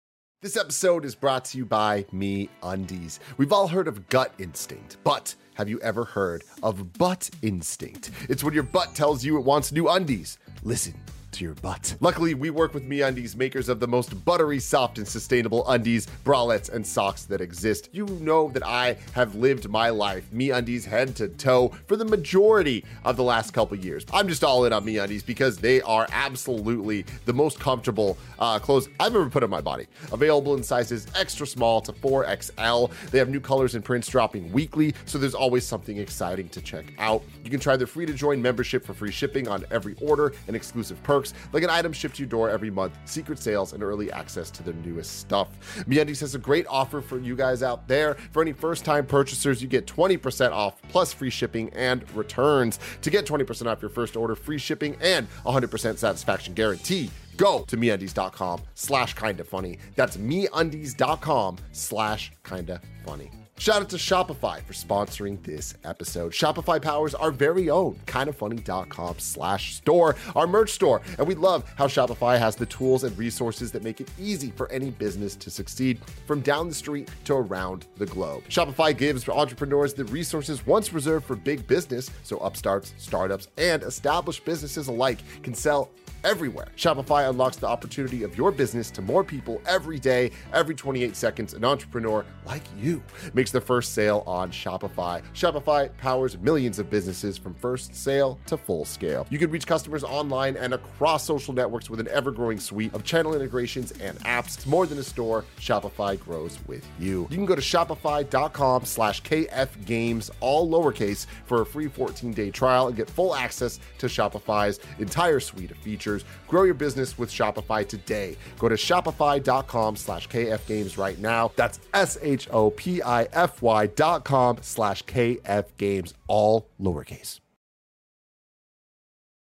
This episode is brought to you by Me Undies. We've all heard of gut instinct, but have you ever heard of butt instinct? It's when your butt tells you it wants new undies. Listen to your butt. Luckily, we work with Me Undies, makers of the most buttery, soft, and sustainable undies, bralettes, and socks that exist. You know that I have lived my life Me Undies head to toe for the majority of the last couple years. I'm just all in on Me Undies because they are absolutely the most comfortable uh, clothes I've ever put on my body. Available in sizes extra small to 4XL. They have new colors and prints dropping weekly, so there's always something exciting to check out. You can try their free to join membership for free shipping on every order and exclusive perks like an item shipped to your door every month, secret sales, and early access to their newest stuff. MeUndies has a great offer for you guys out there. For any first-time purchasers, you get 20% off plus free shipping and returns. To get 20% off your first order, free shipping, and 100% satisfaction guarantee, go to meundies.com slash kinda funny. That's meundies.com slash kinda funny. Shout out to Shopify for sponsoring this episode. Shopify powers our very own kindafunny.com slash store, our merch store. And we love how Shopify has the tools and resources that make it easy for any business to succeed from down the street to around the globe. Shopify gives entrepreneurs the resources once reserved for big business, so upstarts, startups, and established businesses alike can sell everywhere. Shopify unlocks the opportunity of your business to more people every day, every 28 seconds. An entrepreneur like you makes the first sale on Shopify. Shopify powers millions of businesses from first sale to full scale. You can reach customers online and across social networks with an ever-growing suite of channel integrations and apps. It's more than a store. Shopify grows with you. You can go to shopify.com slash kfgames, all lowercase, for a free 14-day trial and get full access to Shopify's entire suite of features. Grow your business with Shopify today. Go to shopify.com slash kfgames right now. That's S-H-O-P-I-F-Y dot com slash kfgames, all lowercase.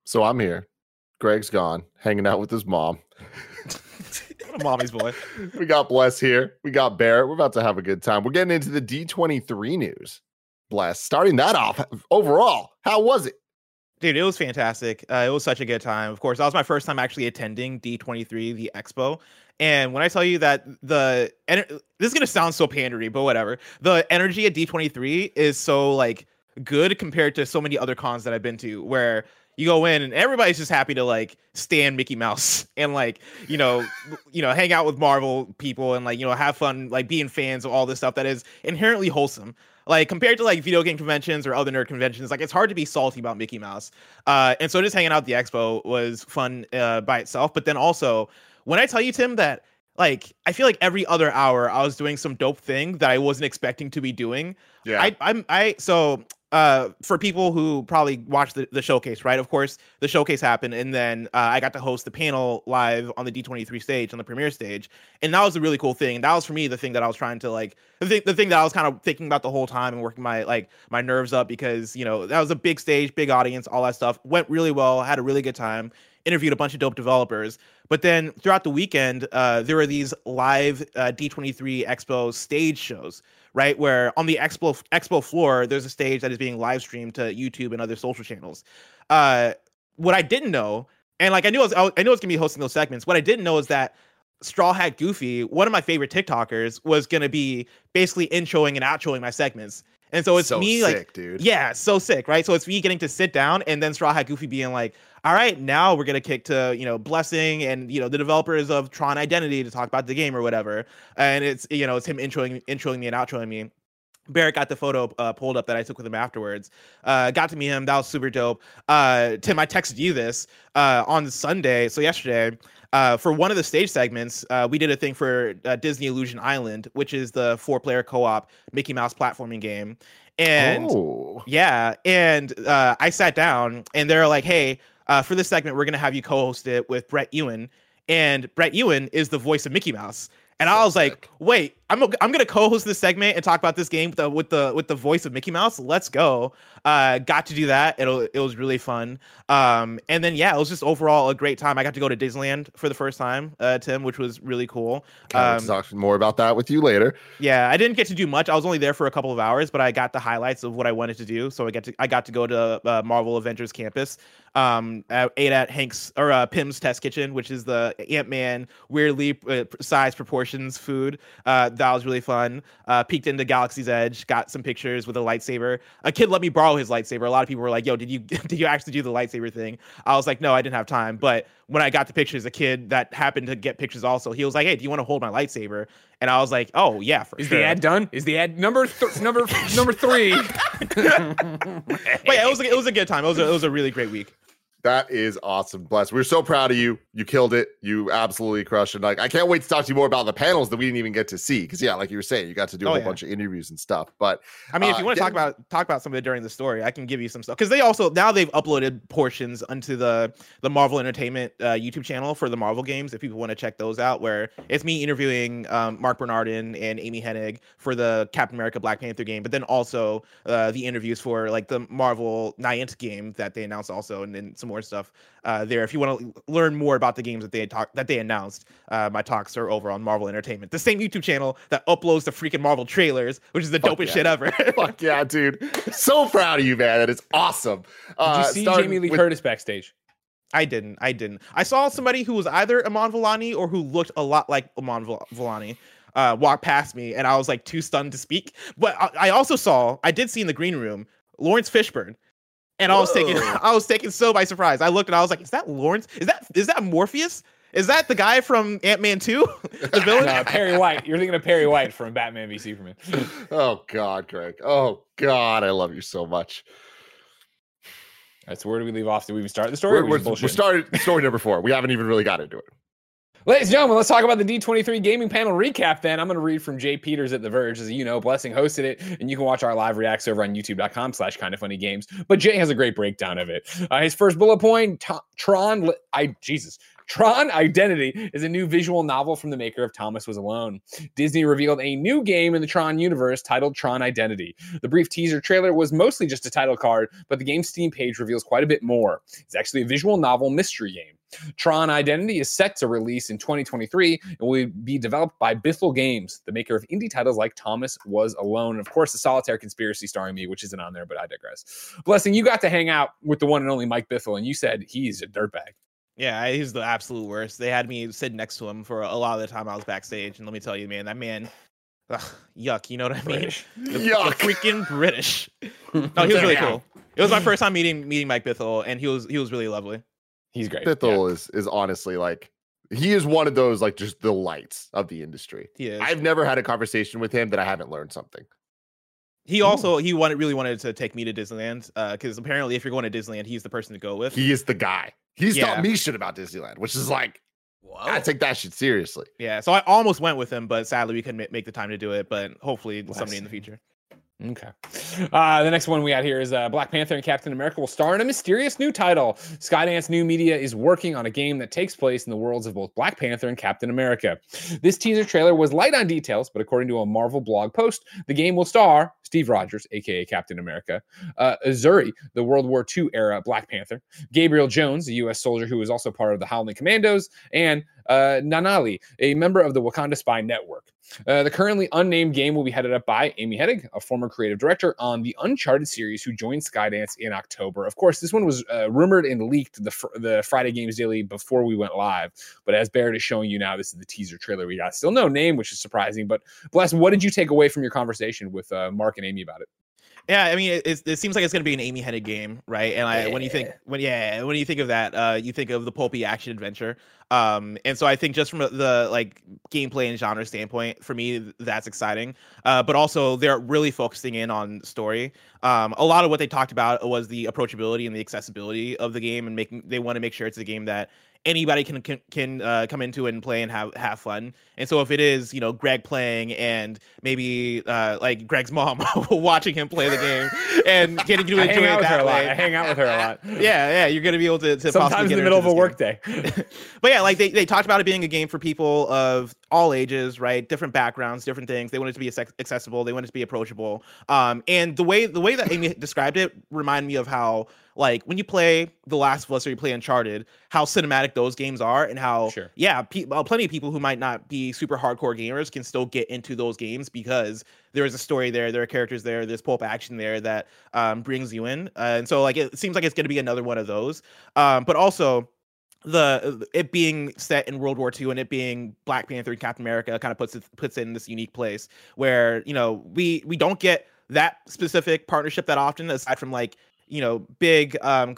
So I'm here. Greg's gone, hanging out with his mom. What a mommy's boy. [laughs] we got Bless here. We got Barrett. We're about to have a good time. We're getting into the D23 news. Bless. Starting that off, overall, how was it? Dude, it was fantastic. Uh, it was such a good time. Of course, that was my first time actually attending D23, the expo. And when I tell you that the and this is gonna sound so pandery, but whatever. The energy at D23 is so like good compared to so many other cons that I've been to, where you go in and everybody's just happy to like stand Mickey Mouse [laughs] and like you know you know hang out with Marvel people and like you know have fun like being fans of all this stuff that is inherently wholesome. Like compared to like video game conventions or other nerd conventions, like it's hard to be salty about Mickey Mouse. Uh, and so just hanging out at the expo was fun uh, by itself. But then also when I tell you, Tim, that like I feel like every other hour I was doing some dope thing that I wasn't expecting to be doing. Yeah. I I'm I so uh for people who probably watched the, the showcase, right? Of course, the showcase happened, and then uh, I got to host the panel live on the D23 stage on the premiere stage, and that was a really cool thing. And that was for me the thing that I was trying to like the thing the thing that I was kind of thinking about the whole time and working my like my nerves up because you know that was a big stage, big audience, all that stuff went really well. Had a really good time interviewed a bunch of dope developers. But then throughout the weekend, uh, there were these live uh, D23 Expo stage shows, right? Where on the Expo Expo floor, there's a stage that is being live streamed to YouTube and other social channels. Uh, what I didn't know, and like I knew I, was, I knew I was gonna be hosting those segments. What I didn't know is that Straw Hat Goofy, one of my favorite TikTokers, was gonna be basically introing and outroing my segments. And so it's so me sick, like, dude. yeah, so sick, right? So it's me getting to sit down and then Straw Hat Goofy being like, all right, now we're gonna kick to you know Blessing and you know the developers of Tron Identity to talk about the game or whatever. And it's you know it's him introing introing me and outroing me. Barrett got the photo uh, pulled up that I took with him afterwards. Uh, got to meet him. That was super dope. Uh, Tim, I texted you this uh, on Sunday, so yesterday. Uh, for one of the stage segments, uh, we did a thing for uh, Disney Illusion Island, which is the four-player co-op Mickey Mouse platforming game. And oh. yeah, and uh, I sat down, and they're like, "Hey, uh, for this segment, we're gonna have you co-host it with Bret Iwan." And Bret Iwan is the voice of Mickey Mouse. And I was like, "Wait, I'm I'm gonna co-host this segment and talk about this game with the with the, with the voice of Mickey Mouse. Let's go!" Uh, got to do that. It'll it was really fun. Um, and then yeah, it was just overall a great time. I got to go to Disneyland for the first time, uh, Tim, which was really cool. Can't talk more about that with you later. Yeah, I didn't get to do much. I was only there for a couple of hours, but I got the highlights of what I wanted to do. So I get to I got to go to uh, Marvel Avengers campus. Um, I ate at Hank's or uh, Pim's Test Kitchen, which is the Ant Man weirdly uh, size proportions food. Uh, that was really fun. Uh, peeked into Galaxy's Edge, got some pictures with a lightsaber. A kid let me borrow his lightsaber. A lot of people were like, "Yo, did you [laughs] did you actually do the lightsaber thing?" I was like, "No, I didn't have time." But when I got the pictures, a kid that happened to get pictures also, he was like, "Hey, do you want to hold my lightsaber?" And I was like, "Oh yeah, for Is sure." the ad done? Is the ad number th- number number three? [laughs] But yeah, it was a, it was a good time. It was a, it was a really great week. That is awesome. Bless. We're so proud of you. You killed it. You absolutely crushed it. Like, I can't wait to talk to you more about the panels that we didn't even get to see. Cause yeah, like you were saying, you got to do a Oh, whole yeah. bunch of interviews and stuff. But I mean, if Uh, you want to talk about talk about some of it during the story, I can give you some stuff because they also now they've uploaded portions onto the the Marvel Entertainment uh, YouTube channel for the Marvel games. If people want to check those out, where it's me interviewing um, Mark Bernardin and Amy Hennig for the Captain America Black Panther game, but then also uh, the interviews for like the Marvel Niantic game that they announced also, and then some more stuff uh, there. If you want to learn more about the games that they had talk that they announced, uh, my talks are over on Marvel Entertainment, the same YouTube channel that uploads the freaking Marvel trailers, which is the Fuck dopest yeah. shit ever. [laughs] fuck yeah, dude. So proud of you, man. That is awesome. Did Uh, you see Jamie Lee with- Curtis backstage? I didn't. I didn't. I saw somebody who was either Amon Villani or who looked a lot like Amon Vil- Villani uh, walk past me, and I was like too stunned to speak. But I, I also saw, I did see in the green room, Laurence Fishburne. And I was taken, [laughs] I was taken so by surprise. I looked and I was like, "Is that Laurence? Is that is that Morpheus? Is that the guy from Ant Man Two, [laughs] the [laughs] villain?" No, Perry White. You're thinking of Perry White from Batman v Superman. Oh God, Greg. Oh God, I love you so much. That's where do we leave off? Did we even start the story? We're, we we're, we're bullshitting? started story number four. We haven't even really got into it. Ladies and gentlemen, let's talk about the D23 gaming panel recap then. I'm going to read from Jay Peters at The Verge. As you know, Blessing hosted it, and you can watch our live reacts over on youtube.com slash kind of funny games. But Jay has a great breakdown of it. Uh, his first bullet point, T- Tron, I, Jesus, Tron Identity is a new visual novel from the maker of Thomas Was Alone. Disney revealed a new game in the Tron universe titled Tron Identity. The brief teaser trailer was mostly just a title card, but the game's Steam page reveals quite a bit more. It's actually a visual novel mystery game. Tron Identity is set to release in 2023 and will be developed by Bithell Games, the maker of indie titles like Thomas Was Alone. And of course, the Solitaire Conspiracy starring me, which isn't on there, but I digress. Blessing, you got to hang out with the one and only Mike Bithell, and you said he's a dirtbag. Yeah, he's the absolute worst. They had me sitting next to him for a lot of the time I was backstage, and let me tell you, man, that man, ugh, yuck. You know what I mean? British. The, Yuck. the freaking British. [laughs] No, he was really cool. It was my first time meeting meeting Mike Bithell, and he was he was really lovely. He's great. Bithell is is honestly like he is one of those like just the lights of the industry. Yeah. I've never had a conversation with him that I haven't learned something. he also he wanted really wanted to take me to Disneyland uh, because apparently if you're going to Disneyland, he's the person to go with. He is the guy. He's Yeah. taught me shit about Disneyland, which is like Wow. I take that shit seriously. yeah, so I almost went with him, but sadly we couldn't make the time to do it. But hopefully Bless somebody in the future. Okay. Uh, the next one we got here is uh, Black Panther and Captain America will star in a mysterious new title. Skydance New Media is working on a game that takes place in the worlds of both Black Panther and Captain America. This teaser trailer was light on details, but according to a Marvel blog post, the game will star Steve Rogers, aka Captain America, uh, Azzuri, the World War II era Black Panther, Gabriel Jones, a U.S. soldier who is also part of the Howling Commandos, and uh, Nanali, a member of the Wakanda Spy Network. Uh, the currently unnamed game will be headed up by Amy Hennig, a former creative director on the Uncharted series, who joined Skydance in October. Of course, this one was uh, rumored and leaked the fr- the Friday Games Daily before we went live. But as Barrett is showing you now, this is the teaser trailer we got. Still no name, which is surprising. But Bless, what did you take away from your conversation with uh, Mark and Amy about it? Yeah, I mean, it, it, seems like it's going to be an Amy Hennig game, right? And I, when you think, when yeah, when you think of that, uh, you think of the pulpy action adventure. Um, and so I think just from the like gameplay and genre standpoint, for me, that's exciting. Uh, but also they're really focusing in on story. Um, a lot of what they talked about was the approachability and the accessibility of the game, and making they want to make sure it's a game that anybody can can, can uh, come into it and play and have have fun. And so if it is, you know, Greg playing and maybe uh, like Greg's mom [laughs] watching him play the game and getting to enjoy hang it out with her that a lot. way. I hang out with her a lot. [laughs] Yeah, yeah, you're gonna be able to, to possibly Sometimes in the middle of a workday. [laughs] but yeah, like they, they talked about it being a game for people of all ages, right? Different backgrounds, different things. They want it to be accessible. They want it to be approachable. Um, and the way the way that Amy described it reminded me of how like when you play The Last of Us or you play Uncharted, how cinematic those games are, and how Sure. yeah, pe- uh, plenty of people who might not be super hardcore gamers can still get into those games because there is a story there, there are characters there, there's pulp action there that um, brings you in, uh, and so like it seems like it's going to be another one of those. Um, but also the it being set in World War II and it being Black Panther and Captain America kind of puts it puts it in this unique place where you know we we don't get that specific partnership that often aside from like you know big um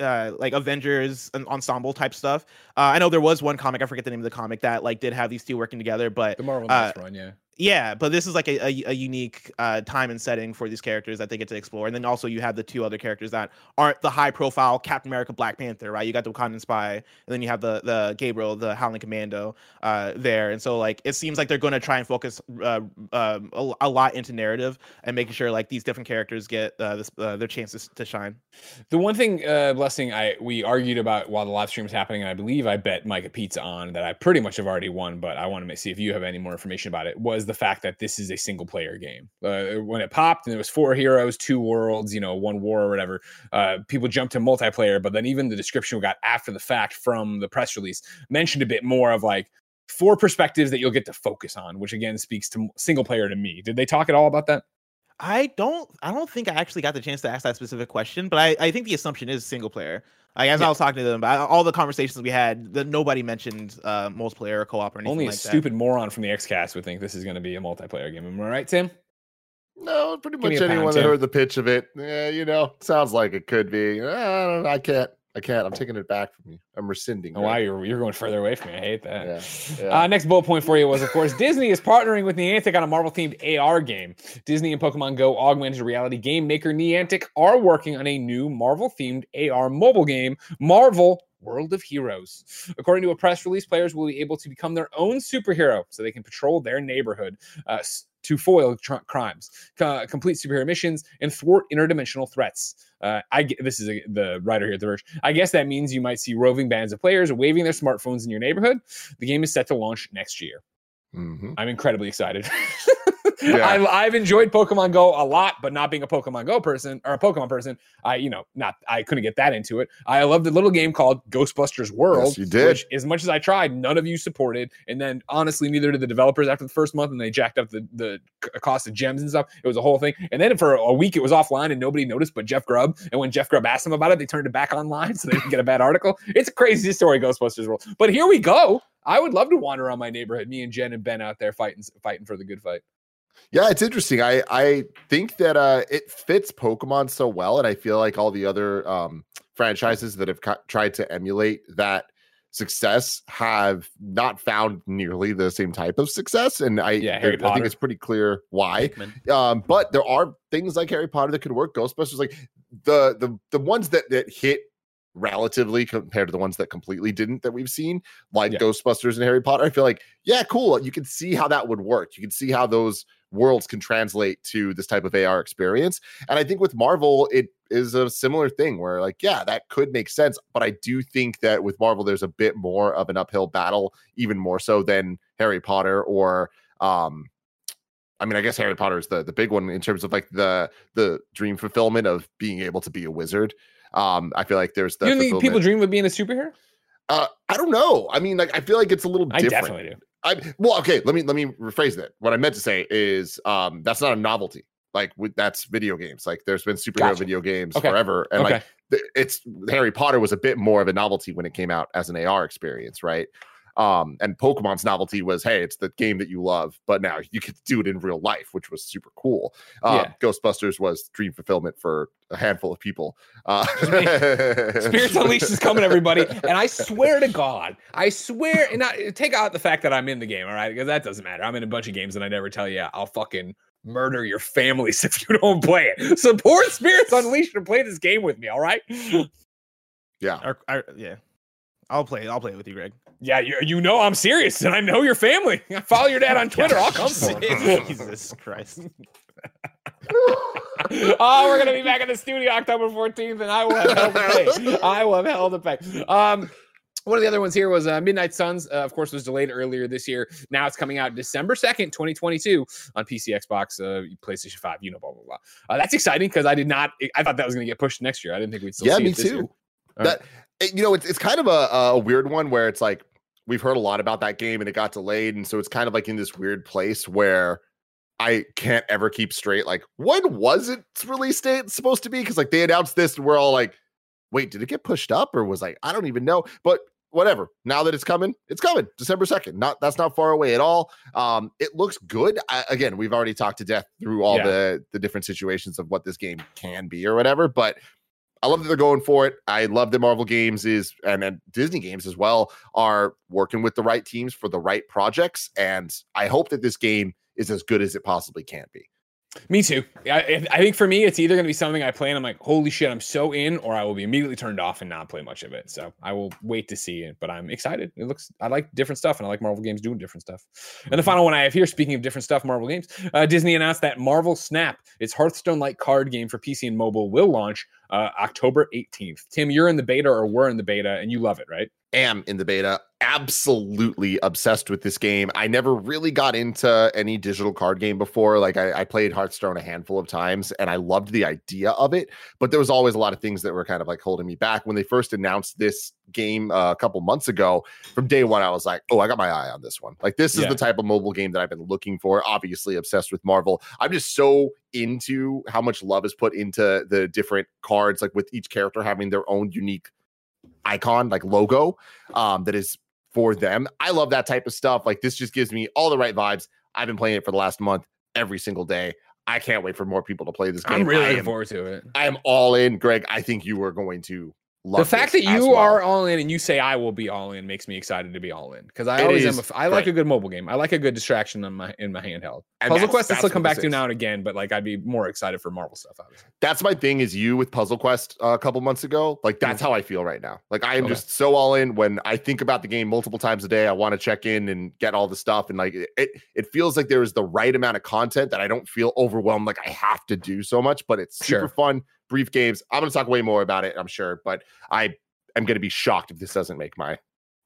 uh like avengers ensemble type stuff uh, i know there was one comic i forget the name of the comic that like did have these two working together but the Marvel Uh, run, yeah. Yeah, but this is like a, a, a unique uh, time and setting for these characters that they get to explore. And then also you have the two other characters that aren't the high profile Captain America, Black Panther, right? You got the Wakandan Spy, and then you have the the Gabriel, the Howling Commando uh, there. And so like it seems like they're going to try and focus uh, um, a, a lot into narrative and making sure like these different characters get uh, this, uh, their chances to shine. The one thing, uh, blessing, I we argued about while the live stream was happening, and I believe I bet Mike a pizza on that I pretty much have already won, but I want to see if you have any more information about it. Was the fact that this is a single player game. Uh, when it popped and it was four heroes, two worlds, you know, one war or whatever, uh, people jumped to multiplayer. But then even the description we got after the fact from the press release mentioned a bit more of like four perspectives that you'll get to focus on, which again speaks to single player to me. Did they talk at all about that? I don't I don't think I actually got the chance to ask that specific question, but I, I think the assumption is single player. Like as I was talking to them about all the conversations we had, that nobody mentioned uh, multiplayer or co-op or anything Only a like that. stupid moron from the XCast would think this is going to be a multiplayer game. Am I right, Tim? No, pretty Give much a pound, anyone that Tim. heard the pitch of it, yeah, you know, sounds like it could be. I don't know. I can't. I can't. I'm taking it back from you. I'm rescinding. Oh, Greg. wow, you're, you're going further away from me. I hate that. Yeah, [laughs] yeah. Uh, next bullet point for you was, of course, Disney is partnering with Niantic on a Marvel themed AR game. Disney and Pokemon Go augmented reality game maker Niantic are working on a new Marvel themed AR mobile game, Marvel World of Heroes. According to a press release, players will be able to become their own superhero so they can patrol their neighborhood. Uh, to foil tr- crimes, co- complete superhero missions, and thwart interdimensional threats. Uh, I g- this is a, the writer here at the Verge. I guess that means you might see roving bands of players waving their smartphones in your neighborhood. The game is set to launch next year. Mhm. I'm incredibly excited. [laughs] Yeah. I, I've enjoyed Pokemon Go a lot, but not being a Pokemon Go person or a Pokemon person, I you know not I couldn't get that into it. I loved a little game called Ghostbusters World. you did. Which, as much as I tried, none of you supported, and then honestly, neither did the developers after the first month, and they jacked up the the uh, cost of gems and stuff. It was a whole thing, and then for a week it was offline and nobody noticed, but Jeff Grubb. And when Jeff Grubb asked them about it, they turned it back online [laughs] so they didn't get a bad article. It's a crazy story, Ghostbusters World. But here we go. I would love to wander around my neighborhood. Me and Jen and Ben out there fighting fighting for the good fight. Yeah, it's interesting. I I think that uh it fits Pokemon so well, and I feel like all the other um franchises that have ca- tried to emulate that success have not found nearly the same type of success. And I, Yeah, Harry I think it's pretty clear why. Um, but there are things like Harry Potter that could work. Ghostbusters, like the the the ones that that hit relatively compared to the ones that completely didn't that we've seen, like Yeah. Ghostbusters and Harry Potter. I feel like, yeah, cool. You can see how that would work. You can see how those worlds can translate to this type of AR experience. And I think with Marvel, it is a similar thing where, like, yeah, that could make sense. But I do think that with Marvel, there's a bit more of an uphill battle, even more so than Harry Potter or um I mean, I guess Harry Potter is the the big one in terms of like the the dream fulfillment of being able to be a wizard. Um, I feel like there's the you think people dream of being a superhero? uh, I don't know. I mean, like I feel like it's a little different. I definitely do. I well, okay. Let me let me rephrase that. What I meant to say is, um, that's not a novelty. Like with, that's video games. Like there's been superhero Gotcha. video games Okay. forever, and okay. like it's Harry Potter was a bit more of a novelty when it came out as an AR experience, right? Um, and Pokemon's novelty was, hey, it's the game that you love, but now you get to do it in real life, which was super cool. Um, Yeah. Ghostbusters was dream fulfillment for a handful of people. Uh, [laughs] Spirits [laughs] Unleashed is coming, everybody. And I swear to God, I swear, and I, take out the fact that I'm in the game, all right? Because that doesn't matter. I'm in a bunch of games and I never tell you I'll fucking murder your families [laughs] if you don't play it. Support Spirits Unleashed and play this game with me, all right? yeah. Or, or- yeah, I'll play. I'll play it with you, Greg. Yeah, you, you know I'm serious and I know your family. [laughs] Follow your dad on Twitter. I'll come for him. [laughs] Jesus Christ. [laughs] oh, we're gonna be back in the studio October 14th, and I will have hell to pay. I will have hell to pay. Um, one of the other ones here was uh, Midnight Suns. Uh, of course, was delayed earlier this year. Now it's coming out December 2nd, 2022 on PC, Xbox, uh, PlayStation 5. You know, blah blah blah. Uh, that's exciting because I did not. I thought that was going to get pushed next year. I didn't think we'd still yeah, see me it year. too. All That it- you know, it's it's kind of a, a weird one where it's like we've heard a lot about that game and it got delayed, and so it's kind of like in this weird place where I can't ever keep straight. Like, when was its release date supposed to be? Because like they announced this, and we're all like, wait, did it get pushed up or was like I don't even know, but. Whatever. Now that it's coming, it's coming. December second. Not that's not far away at all. Um, it looks good. I, again, we've already talked to death through all Yeah. the the different situations of what this game can be or whatever. But I love that they're going for it. I love that Marvel Games is and, and Disney Games as well are working with the right teams for the right projects. And I hope that this game is as good as it possibly can be. Me too. I, I think for me, it's either going to be something I play and I'm like, holy shit, I'm so in, or I will be immediately turned off and not play much of it. So I will wait to see it, but I'm excited. It looks, I like different stuff and I like Marvel games doing different stuff. And the final one I have here, speaking of different stuff, Marvel games, uh, Disney announced that Marvel Snap, its Hearthstone like card game for PC and mobile, will launch uh, October 18th. Tim, you're in the beta or we're in the beta and you love it, right? Am in the beta, absolutely obsessed with this game. I never really got into any digital card game before. Like I, I played Hearthstone a handful of times and I loved the idea of it, but there was always a lot of things that were kind of like holding me back. When they first announced this game uh, a couple months ago, from day one, I was like, oh, I got my eye on this one. Like this is Yeah. the type of mobile game that I've been looking for. Obviously obsessed with Marvel. I'm just so into how much love is put into the different cards, like with each character having their own unique icon, like logo, um, that is for them. I love that type of stuff. Like this just gives me all the right vibes. I've been playing it for the last month every single day. I can't wait for more people to play this game. I'm really looking forward to it. I am all in, Greg. I think you are going to the fact that you well. are all in and you say I will be all in makes me excited to be all in because I It always am. A, I like a good mobile game. I like a good distraction on my in my handheld. And Puzzle Quest I still come back to now and again, but like I'd be more excited for Marvel stuff. Obviously, that's my thing is you with puzzle quest uh, a couple months ago like that's how i feel right now like i am Okay. just so all in when i think about the game multiple times a day i want to check in and get all the stuff and like it it, it feels like there is the right amount of content that i don't feel overwhelmed like i have to do so much but it's super Sure. fun brief games i'm going to talk way more about it i'm sure but i am going to be shocked if this doesn't make my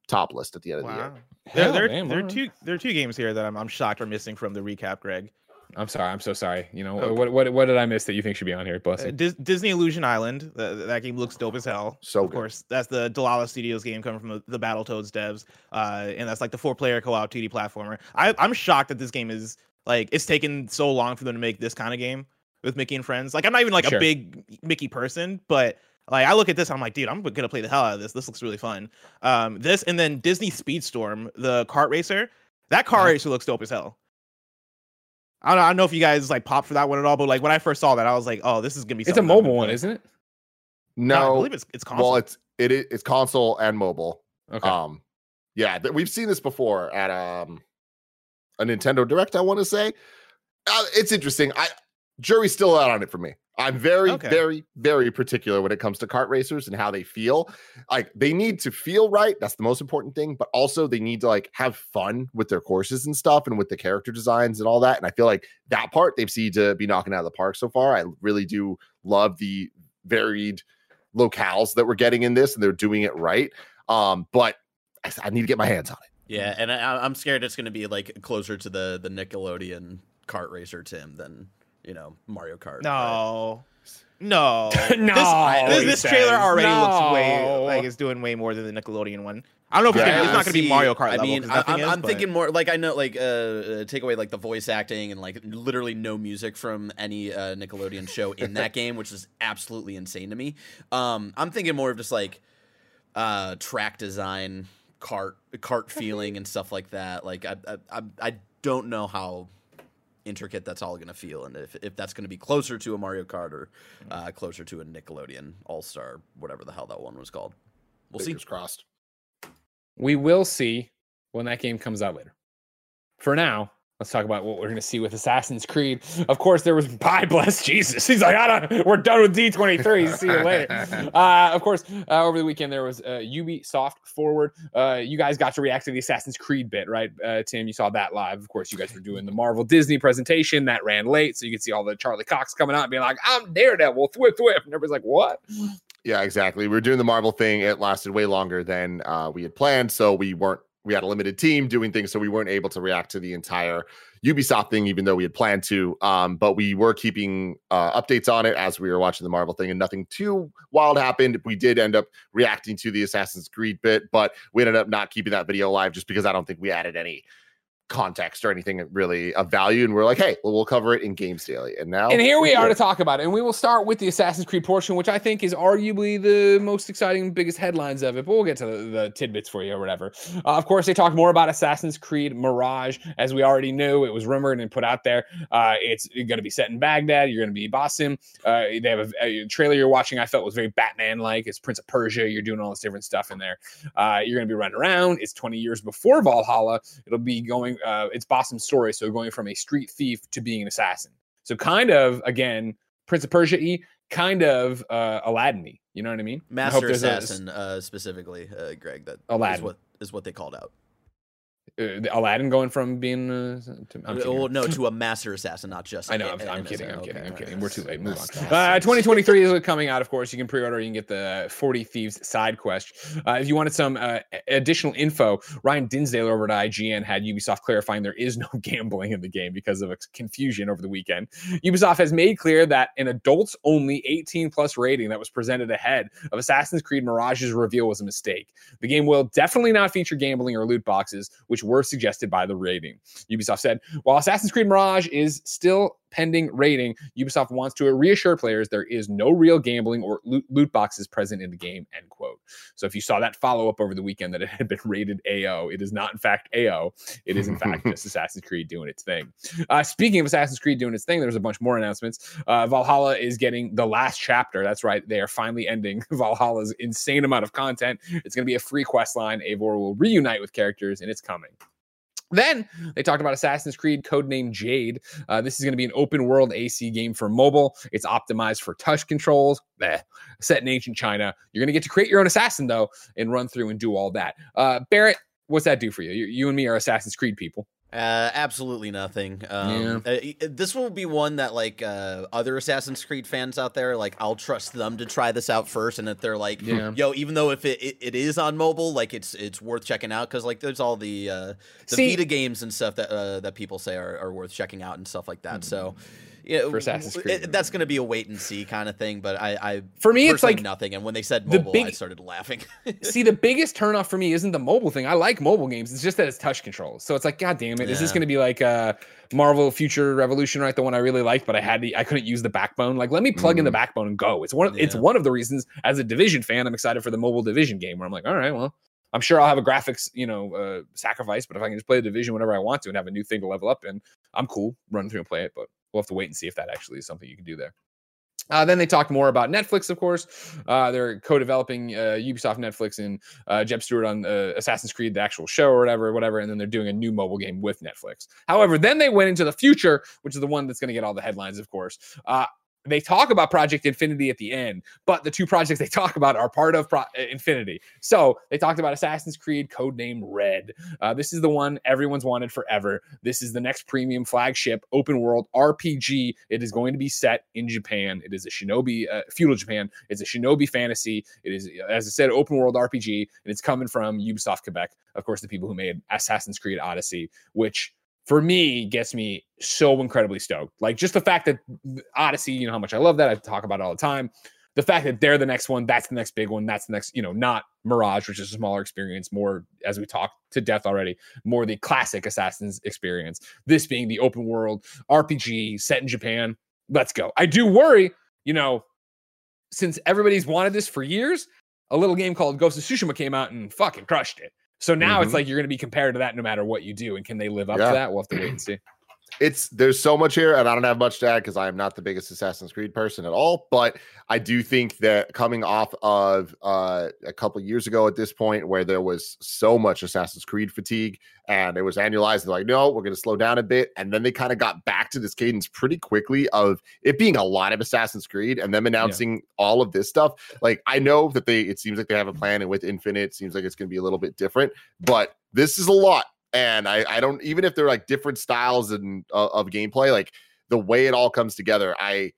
top list at the end of the year Wow. There, there, damn, there are two there are two games here that I'm, I'm shocked are missing from the recap, Greg. I'm sorry. I'm so sorry. You know Okay. what? What? What did I miss that you think should be on here? Bless Uh. Dis- Disney Illusion Island. th- th- that game looks dope as hell. So of good. course, that's the Dlala Studios game coming from the, the Battletoads devs, uh, and that's like the four-player co-op 2D platformer. I, I'm shocked that this game is like it's taken so long for them to make this kind of game with Mickey and friends. Like I'm not even like Sure. a big Mickey person, but like I look at this, I'm like, dude, I'm gonna play the hell out of this. This looks really fun. Um, this and then Disney Speedstorm, the kart racer. That car Uh-huh. racer looks dope as hell. I don't, know, I don't know if you guys like popped for that one at all, but like when I first saw that, I was like, oh, this is gonna be. It's a mobile one, isn't it? No, I believe it's it's console. well, it's it is it's console and mobile. Okay. Um, yeah, th- we've seen this before at um a Nintendo Direct. I want to say uh, it's interesting. I jury's still out on it for me. I'm very, Okay. very, very particular when it comes to kart racers and how they feel. Like they need to feel right. That's the most important thing. But also they need to like have fun with their courses and stuff and with the character designs and all that. And I feel like that part they've seen to be knocking out of the park so far. I really do love the varied locales that we're getting in this, and they're doing it right. Um, but I, I need to get my hands on it. Yeah, and I, I'm scared it's going to be like closer to the the Nickelodeon kart racer Tim than you know Mario Kart. but- No, no, [laughs] No, This, he this trailer already looks way like it's doing way more than the Nickelodeon one. I don't know if it's, Yeah, gonna, it's not going to be Mario Kart I level. mean, I, nothing I'm, is, I'm but- thinking more like I know, like uh, uh, take away like the voice acting and like literally no music from any uh, Nickelodeon show in that [laughs] game, which is absolutely insane to me. Um, I'm thinking more of just like uh, track design, cart, cart [laughs] feeling, and stuff like that. Like I, I, I, I don't know how intricate that's all going to feel, and if if that's going to be closer to a Mario Kart or uh, closer to a Nickelodeon All Star, whatever the hell that one was called. We'll see. Crossed. We will see when that game comes out later. For now, let's talk about what we're going to see with Assassin's Creed. Of course, there was [laughs] bye bless Jesus. He's like, I don't, we're done with D23. See you later. [laughs] Uh, of course, uh, over the weekend there was uh, Ubisoft Forward. Uh, you guys got to react to the Assassin's Creed bit, right? Uh, Tim, you saw that live. Of course, you guys were doing the Marvel Disney presentation that ran late, so you could see all the Charlie Cox coming out and being like, "I'm Daredevil, thwip thwip," and everybody's like, "What?" Yeah, exactly. We were doing the Marvel thing. It lasted way longer than uh, we had planned, so we weren't. We had a limited team doing things, so we weren't able to react to the entire Ubisoft thing, even though we had planned to. Um, but we were keeping uh, updates on it as we were watching the Marvel thing, and nothing too wild happened. We did end up reacting to the Assassin's Creed bit, but we ended up not keeping that video live just because I don't think we added any context or anything really of value. And we're like, hey, well, we'll cover it in Games Daily. And now, And here we we're to talk about it. And we will start with the Assassin's Creed portion, which I think is arguably the most exciting, biggest headlines of it. But we'll get to the, the tidbits for you or whatever. Uh, of course, they talked more about Assassin's Creed Mirage, as we already knew. It was rumored and put out there. Uh, it's going to be set in Baghdad. You're going to be Basim. Uh, they have a, a trailer you're watching. I felt was very Batman-like. It's Prince of Persia. You're doing all this different stuff in there. Uh, you're going to be running around. It's 20 years before Valhalla. It'll be going. Uh, it's Basim's story. So going from a street thief to being an assassin. So kind of again, Prince of Persia y, kind of uh Aladdin y. You know what I mean? I Master a- Assassin, uh, specifically, uh, Greg. That is Aladdin. what is what they called out. Uh, Aladdin going from being. Uh, to, I'm no, to a Master Assassin, not just. I know. a- I'm, an I'm kidding. I'm assassin. kidding. Okay, I'm kidding. We're too late. Move on. Uh, 2023 is coming out. Of course, you can pre-order. You can get the 40 Thieves side quest. Uh, if you wanted some uh, additional info, Ryan Dinsdale over at IGN had Ubisoft clarifying there is no [laughs] gambling in the game because of a confusion over the weekend. Ubisoft has made clear that an adults-only 18 plus rating that was presented ahead of Assassin's Creed Mirage's reveal was a mistake. The game will definitely not feature gambling or loot boxes, which were suggested by the rating. Ubisoft said, while Assassin's Creed Mirage is still pending rating, Ubisoft wants to reassure players there is no real gambling or loot, boxes present in the game. End quote. So if you saw that follow up over the weekend that it had been [laughs] rated AO, it is not in fact AO. It is in [laughs] fact just Assassin's Creed doing its thing. Uh, speaking of Assassin's Creed doing its thing, there's a bunch more announcements. Uh, Valhalla is getting the last chapter. That's right. They are finally ending [laughs] Valhalla's insane amount of content. It's going to be a free quest line. Eivor will reunite with characters, and it's coming. Then they talked about Assassin's Creed codename Jade. Uh, this is going to be an open world AC game for mobile. It's optimized for touch controls. Bleh. Set in ancient China. You're going to get to create your own assassin though, and run through and do all that. Uh, Barrett, what's that do for you? you? You and me are Assassin's Creed people. Uh, absolutely nothing. Um, uh, this will be one that like uh, other Assassin's Creed fans out there, like I'll trust them to try this out first, and if they're like, Yeah. yo, even though if it, it, it is on mobile, like it's it's worth checking out because like there's all the uh, the See- Vita games and stuff that uh, that people say are, are worth checking out and stuff like that. So. Yeah, For Assassin's Creed. it- that's going to be a wait and see kind of thing. But I, I For me, it's like nothing. And when they said the mobile, I started laughing. [laughs] See, the biggest turnoff for me isn't the mobile thing. I like mobile games. It's just that it's touch controls. So it's like, God damn it, is this going to be like uh, Marvel Future Revolution, right? The one I really liked, but I had the I couldn't use the backbone. Like, let me plug in the backbone and go. It's one. Of, It's one of the reasons as a division fan, I'm excited for the mobile division game. Where I'm like, all right, well, I'm sure I'll have a graphics, you know, uh, sacrifice, but if I can just play the division whenever I want to and have a new thing to level up in, I'm cool Run through and play it. But we'll have to wait and see if that actually is something you can do there. Uh, then they talked more about Netflix, of course. Uh, they're co-developing uh, Ubisoft, Netflix, and uh, Jeb Stewart on uh, Assassin's Creed, the actual show or whatever, whatever. And then they're doing a new mobile game with Netflix. However, then they went into the future, which is the one that's going to get all the headlines, of course. They talk about Project Infinity at the end, but the two projects they talk about are part of Pro- uh, Infinity. So they talked about Assassin's Creed, codename Red. Uh, this is the one everyone's wanted forever. This is the next premium flagship open world RPG. It is going to be set in Japan. It is a shinobi, uh, feudal Japan. It's a shinobi fantasy. It is, as I said, open world RPG, and it's coming from Ubisoft Quebec. Of course, the people who made Assassin's Creed Odyssey, which for me gets me so incredibly stoked. Like just the fact that Odyssey, you know how much I love that. I talk about it all the time. The fact that they're the next one, that's the next big one, that's the next, you know, not Mirage, which is a smaller experience, more as we talked to death already, more the classic Assassin's experience. This being the open world RPG set in Japan. Let's go. I do worry, you know, since everybody's wanted this for years, a little game called Ghost of Tsushima came out and fucking crushed it. So now it's Mhm. like you're going to be compared to that no matter what you do. And can they live up Yeah. to that? We'll have to wait and see. It's there's so much here and i don't have much to add because i am not the biggest assassin's creed person at all but i do think that coming off of uh, a couple years ago at this point where there was so much assassin's creed fatigue and it was annualized like no we're going to slow down a bit and then they kind of got back to this cadence pretty quickly of it being a lot of assassin's creed and them announcing all of this stuff. Like i know that they it seems like they have a plan and with infinite it seems like it's going to be a little bit different but this is a lot and I, I don't even if they're like different styles and uh, of gameplay, like the way it all comes together, I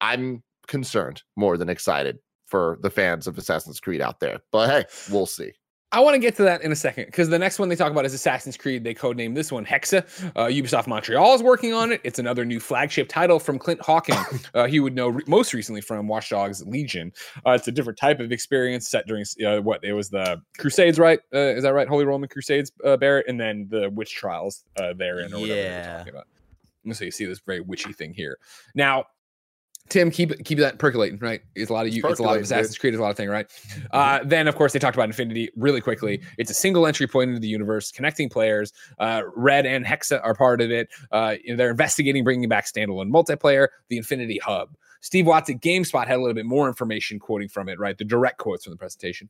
I'm concerned more than excited for the fans of Assassin's Creed out there. But hey, we'll see. I want to get to that in a second because the next one they talk about is Assassin's Creed. They codename this one Hexa. Uh, Ubisoft Montreal is working on it. It's another new flagship title from Clint Hocking. [coughs] Uh, he would know re- most recently from Watch Dogs Legion. Uh, it's a different type of experience set during uh, what it was the Crusades, right? Uh, is that right? Holy Roman Crusades, uh, Barrett, and then the witch trials uh, therein or whatever they were talking about. So you see this very witchy thing here. Now, Tim, keep it- keep that percolating, right? It's a lot of It's you. It's a lot of dude. Assassin's Creed. It's a lot of thing, right? Uh, then, of course, they talked about Infinity really quickly. It's a single entry point into the universe, connecting players. Uh, Red and Hexa are part of it. Uh, you know, they're investigating bringing back standalone multiplayer, the Infinity Hub. Steve Watts at GameSpot had a little bit more information quoting from it, right? The direct quotes from the presentation.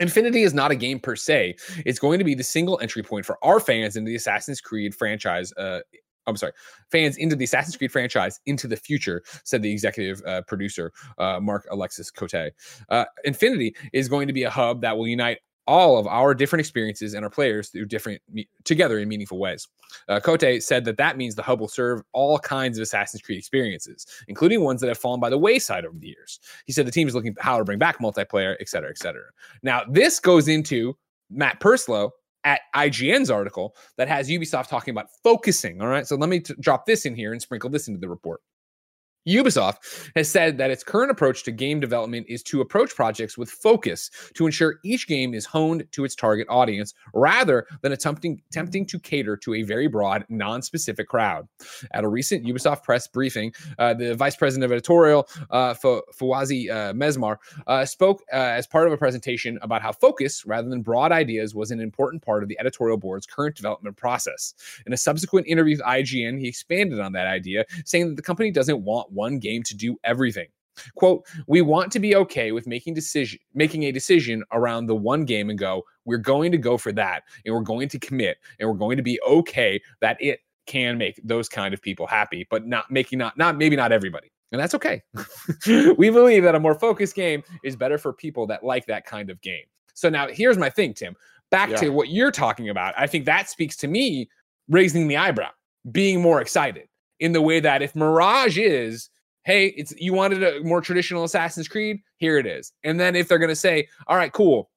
Infinity is not a game per se. It's going to be the single entry point for our fans into the Assassin's Creed franchise. Uh, I'm sorry, fans into the Assassin's Creed franchise into the future, said the executive uh, producer, uh, Marc-Alexis Côté. Uh, Infinity is going to be a hub that will unite all of our different experiences and our players through different me- together in meaningful ways. Uh, Côté said that that means the hub will serve all kinds of Assassin's Creed experiences, including ones that have fallen by the wayside over the years. He said the team is looking at how to bring back multiplayer, et cetera, et cetera. Now, this goes into Matt Purslow at IGN's article that has Ubisoft talking about focusing. All right. So let me t- drop this in here and sprinkle this into the report. Ubisoft has said that its current approach to game development is to approach projects with focus to ensure each game is honed to its target audience rather than attempting, attempting to cater to a very broad, non specific crowd. At a recent Ubisoft press briefing, uh, the vice president of editorial, uh, uh, Mesmar, uh, spoke uh, as part of a presentation about how focus rather than broad ideas was an important part of the editorial board's current development process. In a subsequent interview with IGN, he expanded on that idea, saying that the company doesn't want one game to do everything. Quote, we want to be okay with making decision making a decision around the one game and go, we're going to go for that and we're going to commit and we're going to be okay that it can make those kind of people happy, but not making not not maybe not everybody. And that's okay. [laughs] we believe that a more focused game is better for people that like that kind of game. So now here's my thing, Tim. Back Yeah. to what you're talking about. I think that speaks to me raising the eyebrow, being more excited in the way that if Mirage is, hey, it's you wanted a more traditional Assassin's Creed, here it is. And then if they're gonna say, all right, cool,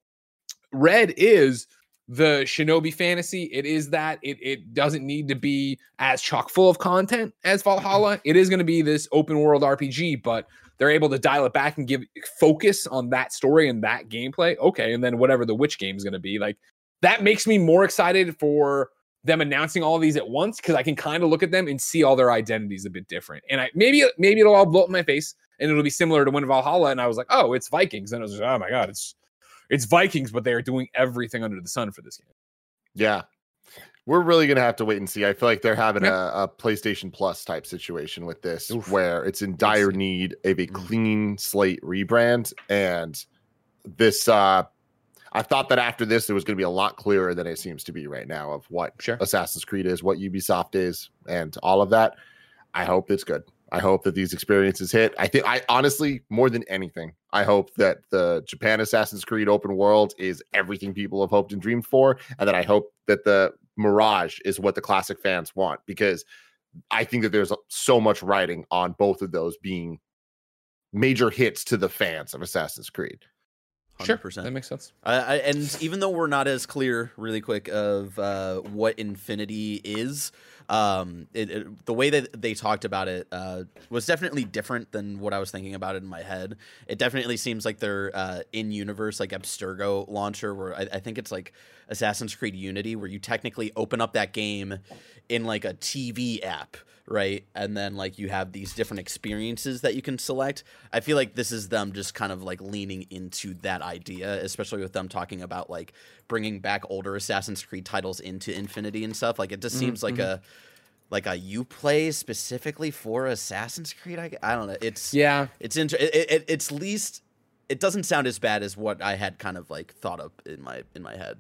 Red is the Shinobi fantasy. It is that it it doesn't need to be as chock full of content as Valhalla. It is to be this open world RPG, but they're able to dial it back and give focus on that story and that gameplay. Okay, and then whatever the witch game is to be, like that makes me more excited for them announcing all these at once because I can kind of look at them and see all their identities a bit different. And I maybe maybe it'll all blow up in my face and it'll be similar to when Valhalla and I was like, oh, it's Vikings, and I was like, oh my god, it's it's Vikings, but they are doing everything under the sun for this game. Yeah. We're really gonna have to wait and see. I feel like they're having a, a, PlayStation Plus type situation with this, Oof. where it's in dire need of a mm. clean slate rebrand. And this, uh, I thought that after this, it was going to be a lot clearer than it seems to be right now of what sure. Assassin's Creed is, what Ubisoft is, and all of that. I hope it's good. I hope that these experiences hit. I think I honestly, more than anything, I hope that the Japan Assassin's Creed open world is everything people have hoped and dreamed for, and that I hope that the Mirage is what the classic fans want because I think that there's uh, so much writing on both of those being major hits to the fans of Assassin's Creed. 100%. Sure, that makes sense. I, I, and even though we're not as clear, really quick, of uh, what Infinity is, um, it, it, the way that they talked about it uh, was definitely different than what I was thinking about it in my head. It definitely seems like they're uh, in universe, like Abstergo launcher, where I, I think it's like Assassin's Creed Unity, where you technically open up that game in like a TV app right? And then like you have these different experiences that you can select. I feel like this is them just kind of like leaning into that idea, especially with them talking about like bringing back older Assassin's Creed titles into Infinity and stuff. Like it just seems mm-hmm. like a like a you play specifically for Assassin's Creed. I, I don't know. It's yeah. It's inter- it, it, it's least it doesn't sound as bad as what I had kind of like thought of in my in my head.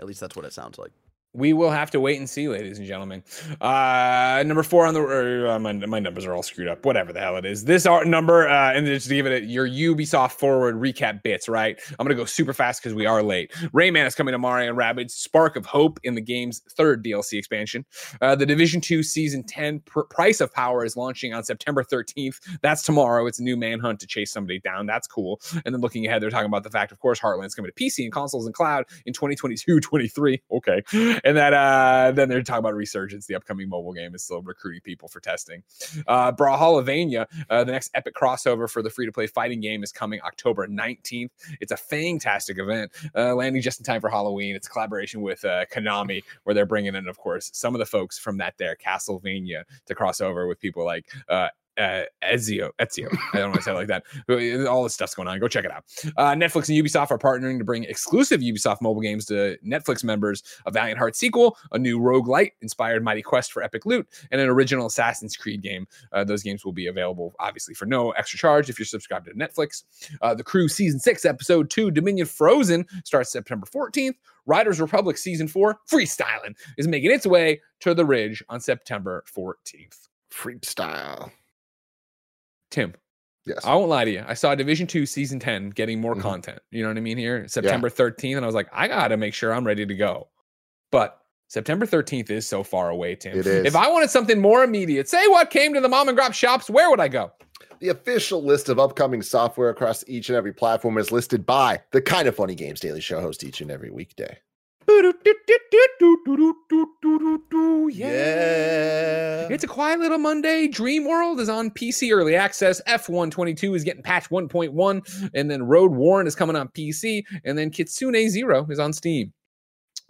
At least that's what it sounds like we will have to wait and see, ladies and gentlemen. Uh, number four on the uh, my, my numbers are all screwed up. Whatever the hell it is, this art number uh, and just to give it your Ubisoft forward recap bits. Right, I'm gonna go super fast because we are late. Rayman is coming to Mario and Rabbids. Spark of Hope in the game's third DLC expansion. Uh, the Division Two Season 10 pr- Price of Power is launching on September 13th. That's tomorrow. It's a new manhunt to chase somebody down. That's cool. And then looking ahead, they're talking about the fact, of course, Heartland's coming to PC and consoles and cloud in 2022, 23. Okay and that uh, then they're talking about Resurgence, the upcoming mobile game, is still recruiting people for testing. Uh, Brawlhallavania, uh, the next epic crossover for the free to play fighting game, is coming October 19th. It's a fantastic event, uh, landing just in time for Halloween. It's a collaboration with uh, Konami, where they're bringing in, of course, some of the folks from that there Castlevania to cross over with people like uh, uh, Ezio, Ezio. I don't want to say it like that. All this stuff's going on. Go check it out. Uh, Netflix and Ubisoft are partnering to bring exclusive Ubisoft mobile games to Netflix members. A Valiant Heart sequel, a new roguelite inspired Mighty Quest for Epic Loot, and an original Assassin's Creed game. Uh, those games will be available, obviously, for no extra charge if you're subscribed to Netflix. Uh, the Crew Season 6, Episode 2, Dominion Frozen starts September 14th. Riders Republic Season 4, Freestyling, is making its way to the Ridge on September 14th. Freestyle. Tim. Yes. I won't lie to you. I saw Division 2 season 10 getting more mm-hmm. content. You know what I mean here? September yeah. 13th and I was like, I got to make sure I'm ready to go. But September 13th is so far away, Tim. It is. If I wanted something more immediate, say what came to the mom and grop shops, where would I go? The official list of upcoming software across each and every platform is listed by the Kind of Funny Games Daily Show host each and every weekday. Yeah. It's a quiet little Monday. Dream World is on PC early access. F1 22 is getting patch 1.1. And then Roadwarden is coming on PC. And then Kitsune Zero is on Steam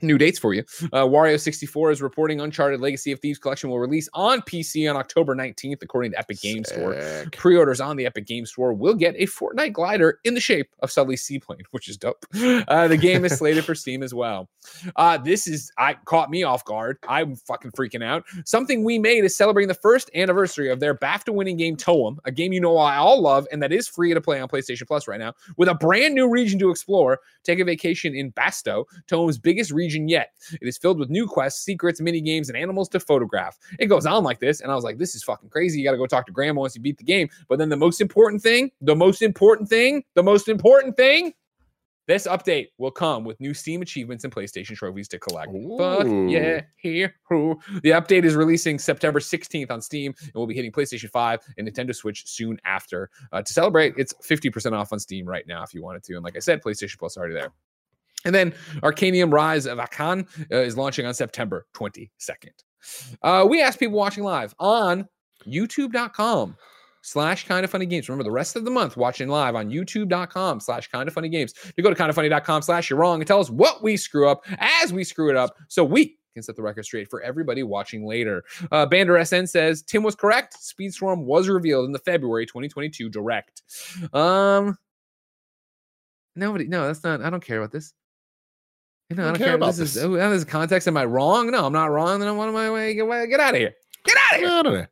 new dates for you. Uh, Wario 64 is reporting Uncharted Legacy of Thieves collection will release on PC on October 19th, according to Epic Games Store. Pre-orders on the Epic Games Store will get a Fortnite glider in the shape of Sully's seaplane, which is dope. Uh, the game is slated for Steam as well. Uh, this is I caught me off guard. I'm fucking freaking out. Something we made is celebrating the first anniversary of their BAFTA-winning game Toem, a game you know I all love and that is free to play on PlayStation Plus right now, with a brand new region to explore. Take a vacation in Basto, Toem's biggest region region yet. It is filled with new quests, secrets, mini games, and animals to photograph. It goes on like this, and I was like, this is fucking crazy. You got to go talk to grandma once you beat the game. But then the most important thing, the most important thing, the most important thing This update will come with new Steam achievements and PlayStation trophies to collect. Fuck yeah, here. The update is releasing September 16th on Steam and will be hitting PlayStation 5 and Nintendo Switch soon after. Uh, to celebrate, it's 50% off on Steam right now if you wanted to. And like I said, PlayStation Plus already there. And then Arcanium Rise of Akhan uh, is launching on September 22nd. Uh, we asked people watching live on youtube.com slash kind of funny games. Remember the rest of the month watching live on youtube.com slash kind of funny games. To go to kind of funny.com slash you're wrong and tell us what we screw up as we screw it up so we can set the record straight for everybody watching later. Uh, Bander SN says Tim was correct. Speedstorm was revealed in the February 2022 direct. Um, nobody, no, that's not, I don't care about this. No, I don't, care, about this. Is, oh, this context. Am I wrong? No, I'm not wrong. Then I'm on my way. Get, get out of here. Get out of here. Out of.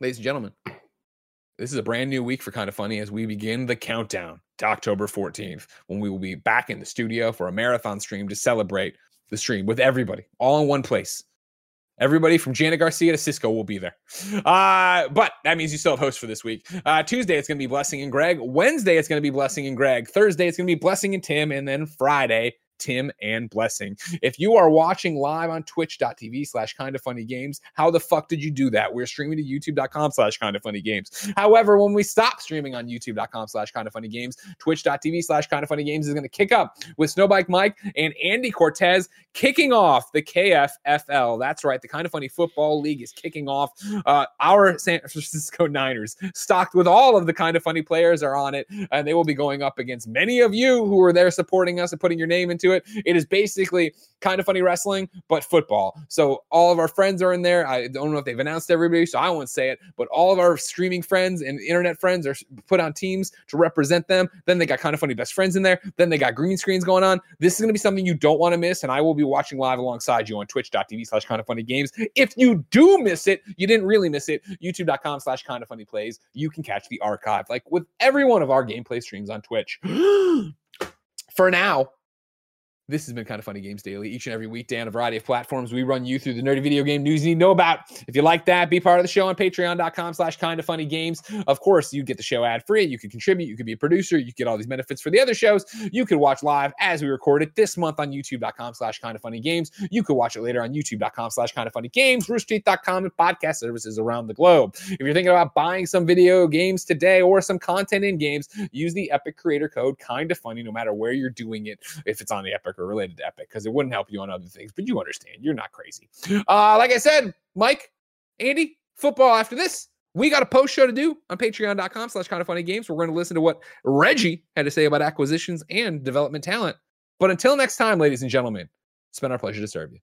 Ladies and gentlemen, this is a brand new week for Kind of Funny as we begin the countdown to October 14th, when we will be back in the studio for a marathon stream to celebrate the stream with everybody, all in one place. Everybody from Janet Garcia to Cisco will be there. Uh, but that means you still have hosts for this week. Uh, Tuesday, it's going to be Blessing and Greg. Wednesday, it's going to be Blessing and Greg. Thursday, it's going to be Blessing and Tim. And then Friday, Tim, and Blessing. If you are watching live on twitch.tv slash kind of funny games, how the fuck did you do that? We're streaming to youtube.com slash kind of funny games. However, when we stop streaming on youtube.com slash kind of funny games, twitch.tv slash kind of funny games is going to kick up with Snowbike Mike and Andy Cortez kicking off the KFFL. That's right. The kind of funny football league is kicking off. Uh, our San Francisco Niners, stocked with all of the kind of funny players, are on it, and they will be going up against many of you who are there supporting us and putting your name into it. It is basically kind of funny wrestling, but football. So all of our friends are in there. I don't know if they've announced everybody, so I won't say it, but all of our streaming friends and internet friends are put on teams to represent them. Then they got kind of funny best friends in there. Then they got green screens going on. This is going to be something you don't want to miss, and I will be watching live alongside you on twitch.tv slash kind of funny games. If you do miss it, you didn't really miss it. YouTube.com slash kind of funny plays. You can catch the archive like with every one of our gameplay streams on Twitch. [gasps] For now, this has been kind of funny games daily each and every weekday on a variety of platforms. We run you through the nerdy video game news you need to know about. If you like that, be part of the show on patreon.com slash kind of funny games. Of course, you get the show ad free. You can contribute. You can be a producer. You get all these benefits for the other shows. You can watch live as we record it this month on youtube.com slash kind of funny games. You can watch it later on youtube.com slash kind of funny games, roosterteeth.com, and podcast services around the globe. If you're thinking about buying some video games today or some content in games, use the Epic creator code kind of funny no matter where you're doing it. If it's on the Epic or related to Epic because it wouldn't help you on other things, but you understand. You're not crazy. Uh, like I said, Mike, Andy, football after this. We got a post show to do on patreon.com slash kind of funny games. We're going to listen to what Reggie had to say about acquisitions and development talent. But until next time, ladies and gentlemen, it's been our pleasure to serve you.